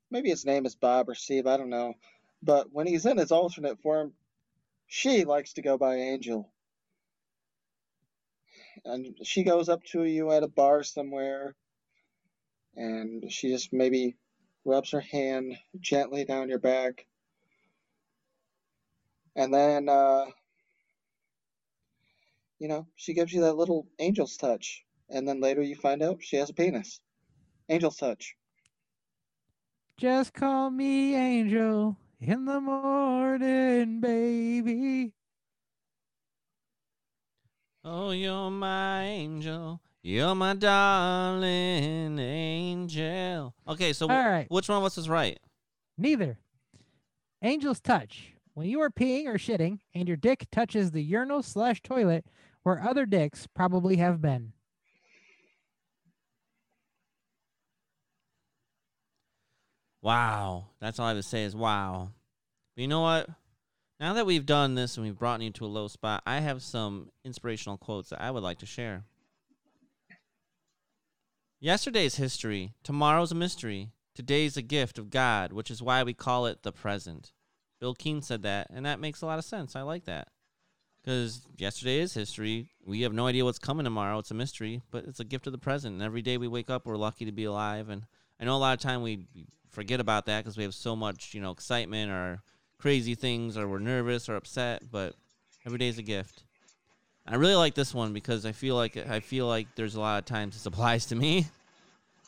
Maybe his name is Bob or Steve, I don't know. But when he's in his alternate form, she likes to go by Angel. And she goes up to you at a bar somewhere, and she just maybe rubs her hand gently down your back. And then, uh, you know, she gives you that little angel's touch. And then later you find out she has a penis. Angel's touch.
Just call me Angel in the morning, baby.
Oh, you're my angel. You're my darling angel. Okay, so
All right.
which one of us is right?
Neither. Angel's touch. When you are peeing or shitting and your dick touches the urinal slash toilet where other dicks probably have been.
Wow. That's all I have to say is wow. But you know what? Now that we've done this and we've brought you to a low spot, I have some inspirational quotes that I would like to share. Yesterday's history, tomorrow's a mystery, today's a gift of God, which is why we call it the present. Bill Keane said that, and that makes a lot of sense. I like that. Because yesterday is history. We have no idea what's coming tomorrow. It's a mystery, but it's a gift of the present. And every day we wake up, we're lucky to be alive. And I know a lot of time we forget about that because we have so much, you know, excitement or crazy things, or we're nervous or upset. But every day is a gift. I really like this one because I feel like I feel like there's a lot of times this applies to me.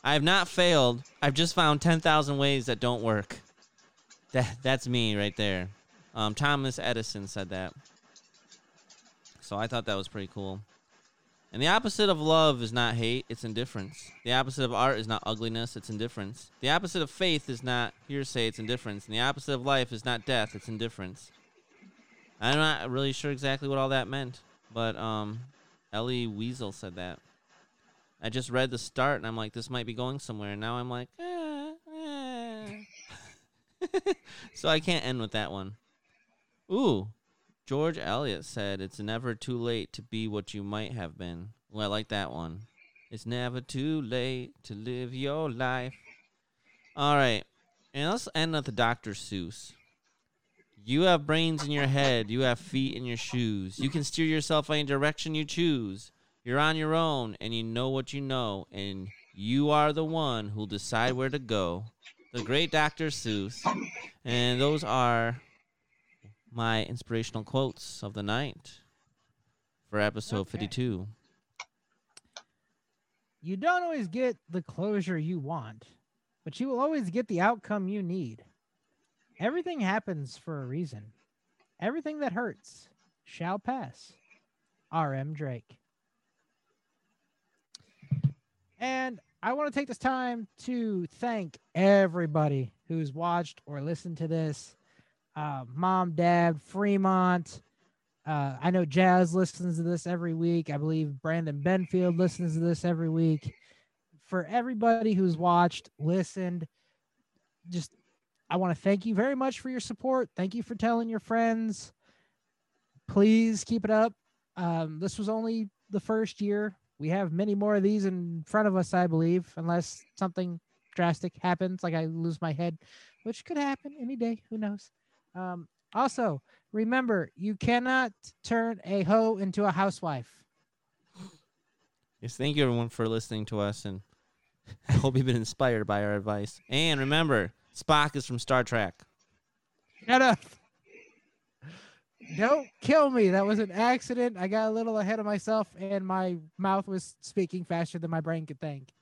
I have not failed. I've just found ten thousand ways that don't work. That that's me right there. Um, Thomas Edison said that. So I thought that was pretty cool. And the opposite of love is not hate, it's indifference. The opposite of art is not ugliness, it's indifference. The opposite of faith is not hearsay, it's indifference. And the opposite of life is not death, it's indifference. I'm not really sure exactly what all that meant, but um, Elie Wiesel said that. I just read the start and I'm like, this might be going somewhere. And now I'm like, eh, eh. so I can't end with that one. Ooh, George Eliot said, "It's never too late to be what you might have been." Well, I like that one. It's never too late to live your life. All right, and let's end with the Dr. Seuss. You have brains in your head. You have feet in your shoes. You can steer yourself any direction you choose. You're on your own, and you know what you know, and you are the one who'll decide where to go. The great Dr. Seuss, and those are my inspirational quotes of the night for episode
Okay.
52.
You don't always get the closure you want, but you will always get the outcome you need. Everything happens for a reason. Everything that hurts shall pass. R.M. Drake. And I want to take this time to thank everybody who's watched or listened to this. Uh, Mom, Dad, Fremont. Uh, I know Jazz listens to this every week. I believe Brandon Benfield listens to this every week. For everybody who's watched, listened, just I want to thank you very much for your support. Thank you for telling your friends. Please keep it up. Um, this was only the first year. We have many more of these in front of us, I believe, unless something drastic happens, like I lose my head, which could happen any day. Who knows? Um, also, remember, you cannot turn a hoe into a housewife.
Yes, thank you everyone for listening to us, and I hope you've been inspired by our advice. And remember, Spock is from Star Trek.
Shut up. Don't kill me. That was an accident. I got a little ahead of myself and my mouth was speaking faster than my brain could think.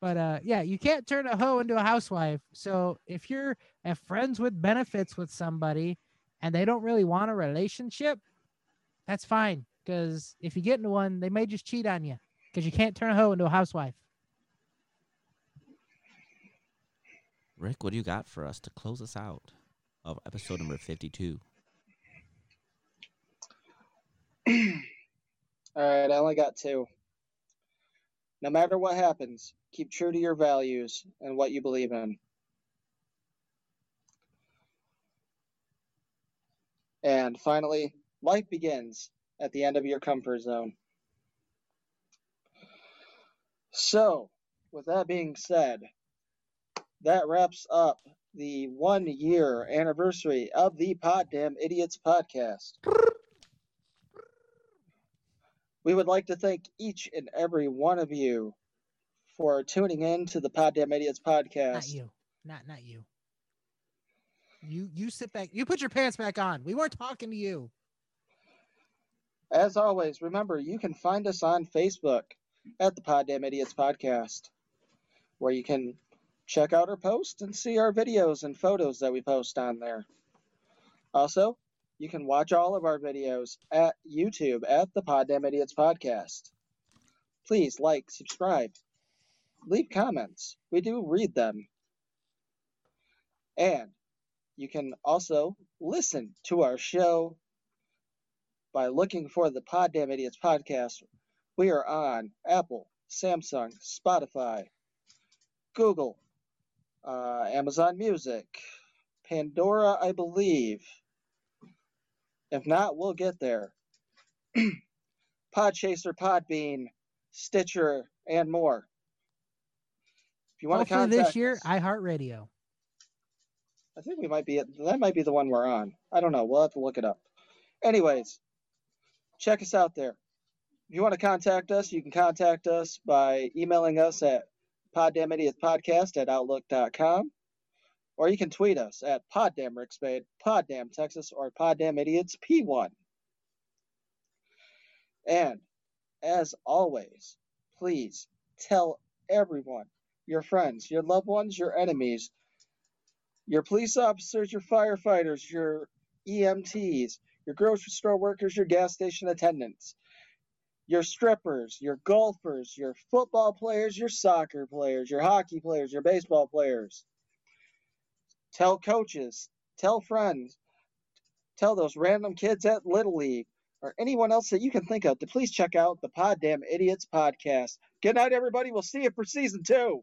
But uh yeah, you can't turn a hoe into a housewife. So if you're at friends with benefits with somebody and they don't really want a relationship, that's fine. Because if you get into one, they may just cheat on you. Because you can't turn a hoe into a housewife.
Rick, what do you got for us to close us out of episode number 52?
All right, I only got two. No matter what happens, keep true to your values and what you believe in. And finally, life begins at the end of your comfort zone. So, with that being said, that wraps up the one year anniversary of the Poddamn Idiotz podcast. We would like to thank each and every one of you for tuning in to the Poddamn Idiotz podcast.
Not you. Not not you. You you sit back. You put your pants back on. We weren't talking to you.
As always, remember you can find us on Facebook at the Poddamn Idiotz Podcast, where you can check out our posts and see our videos and photos that we post on there. Also, you can watch all of our videos at YouTube at the Poddamn Idiotz Podcast. Please like, subscribe, leave comments. We do read them. And you can also listen to our show by looking for the Poddamn Idiotz podcast. We are on Apple, Samsung, Spotify, Google, uh, Amazon Music, Pandora, I believe. If not, we'll get there. Podchaser, Podbean, Stitcher, and more. If you want to
Hopefully
contact
this year,
us-
iHeartRadio.
I think we might be that might be the one we're on. I don't know. We'll have to look it up. Anyways, check us out there. If you want to contact us, you can contact us by emailing us at poddamnidiotspodcast at outlook.com. Or you can tweet us at poddamrickspade, poddam Texas, or poddamidiots P1. And as always, please tell everyone, your friends, your loved ones, your enemies, your police officers, your firefighters, your EMTs, your grocery store workers, your gas station attendants, your strippers, your golfers, your football players, your soccer players, your hockey players, your baseball players. Tell coaches, tell friends, tell those random kids at Little League or anyone else that you can think of to please check out the Poddamn Idiotz podcast. Good night, everybody. We'll see you for season two.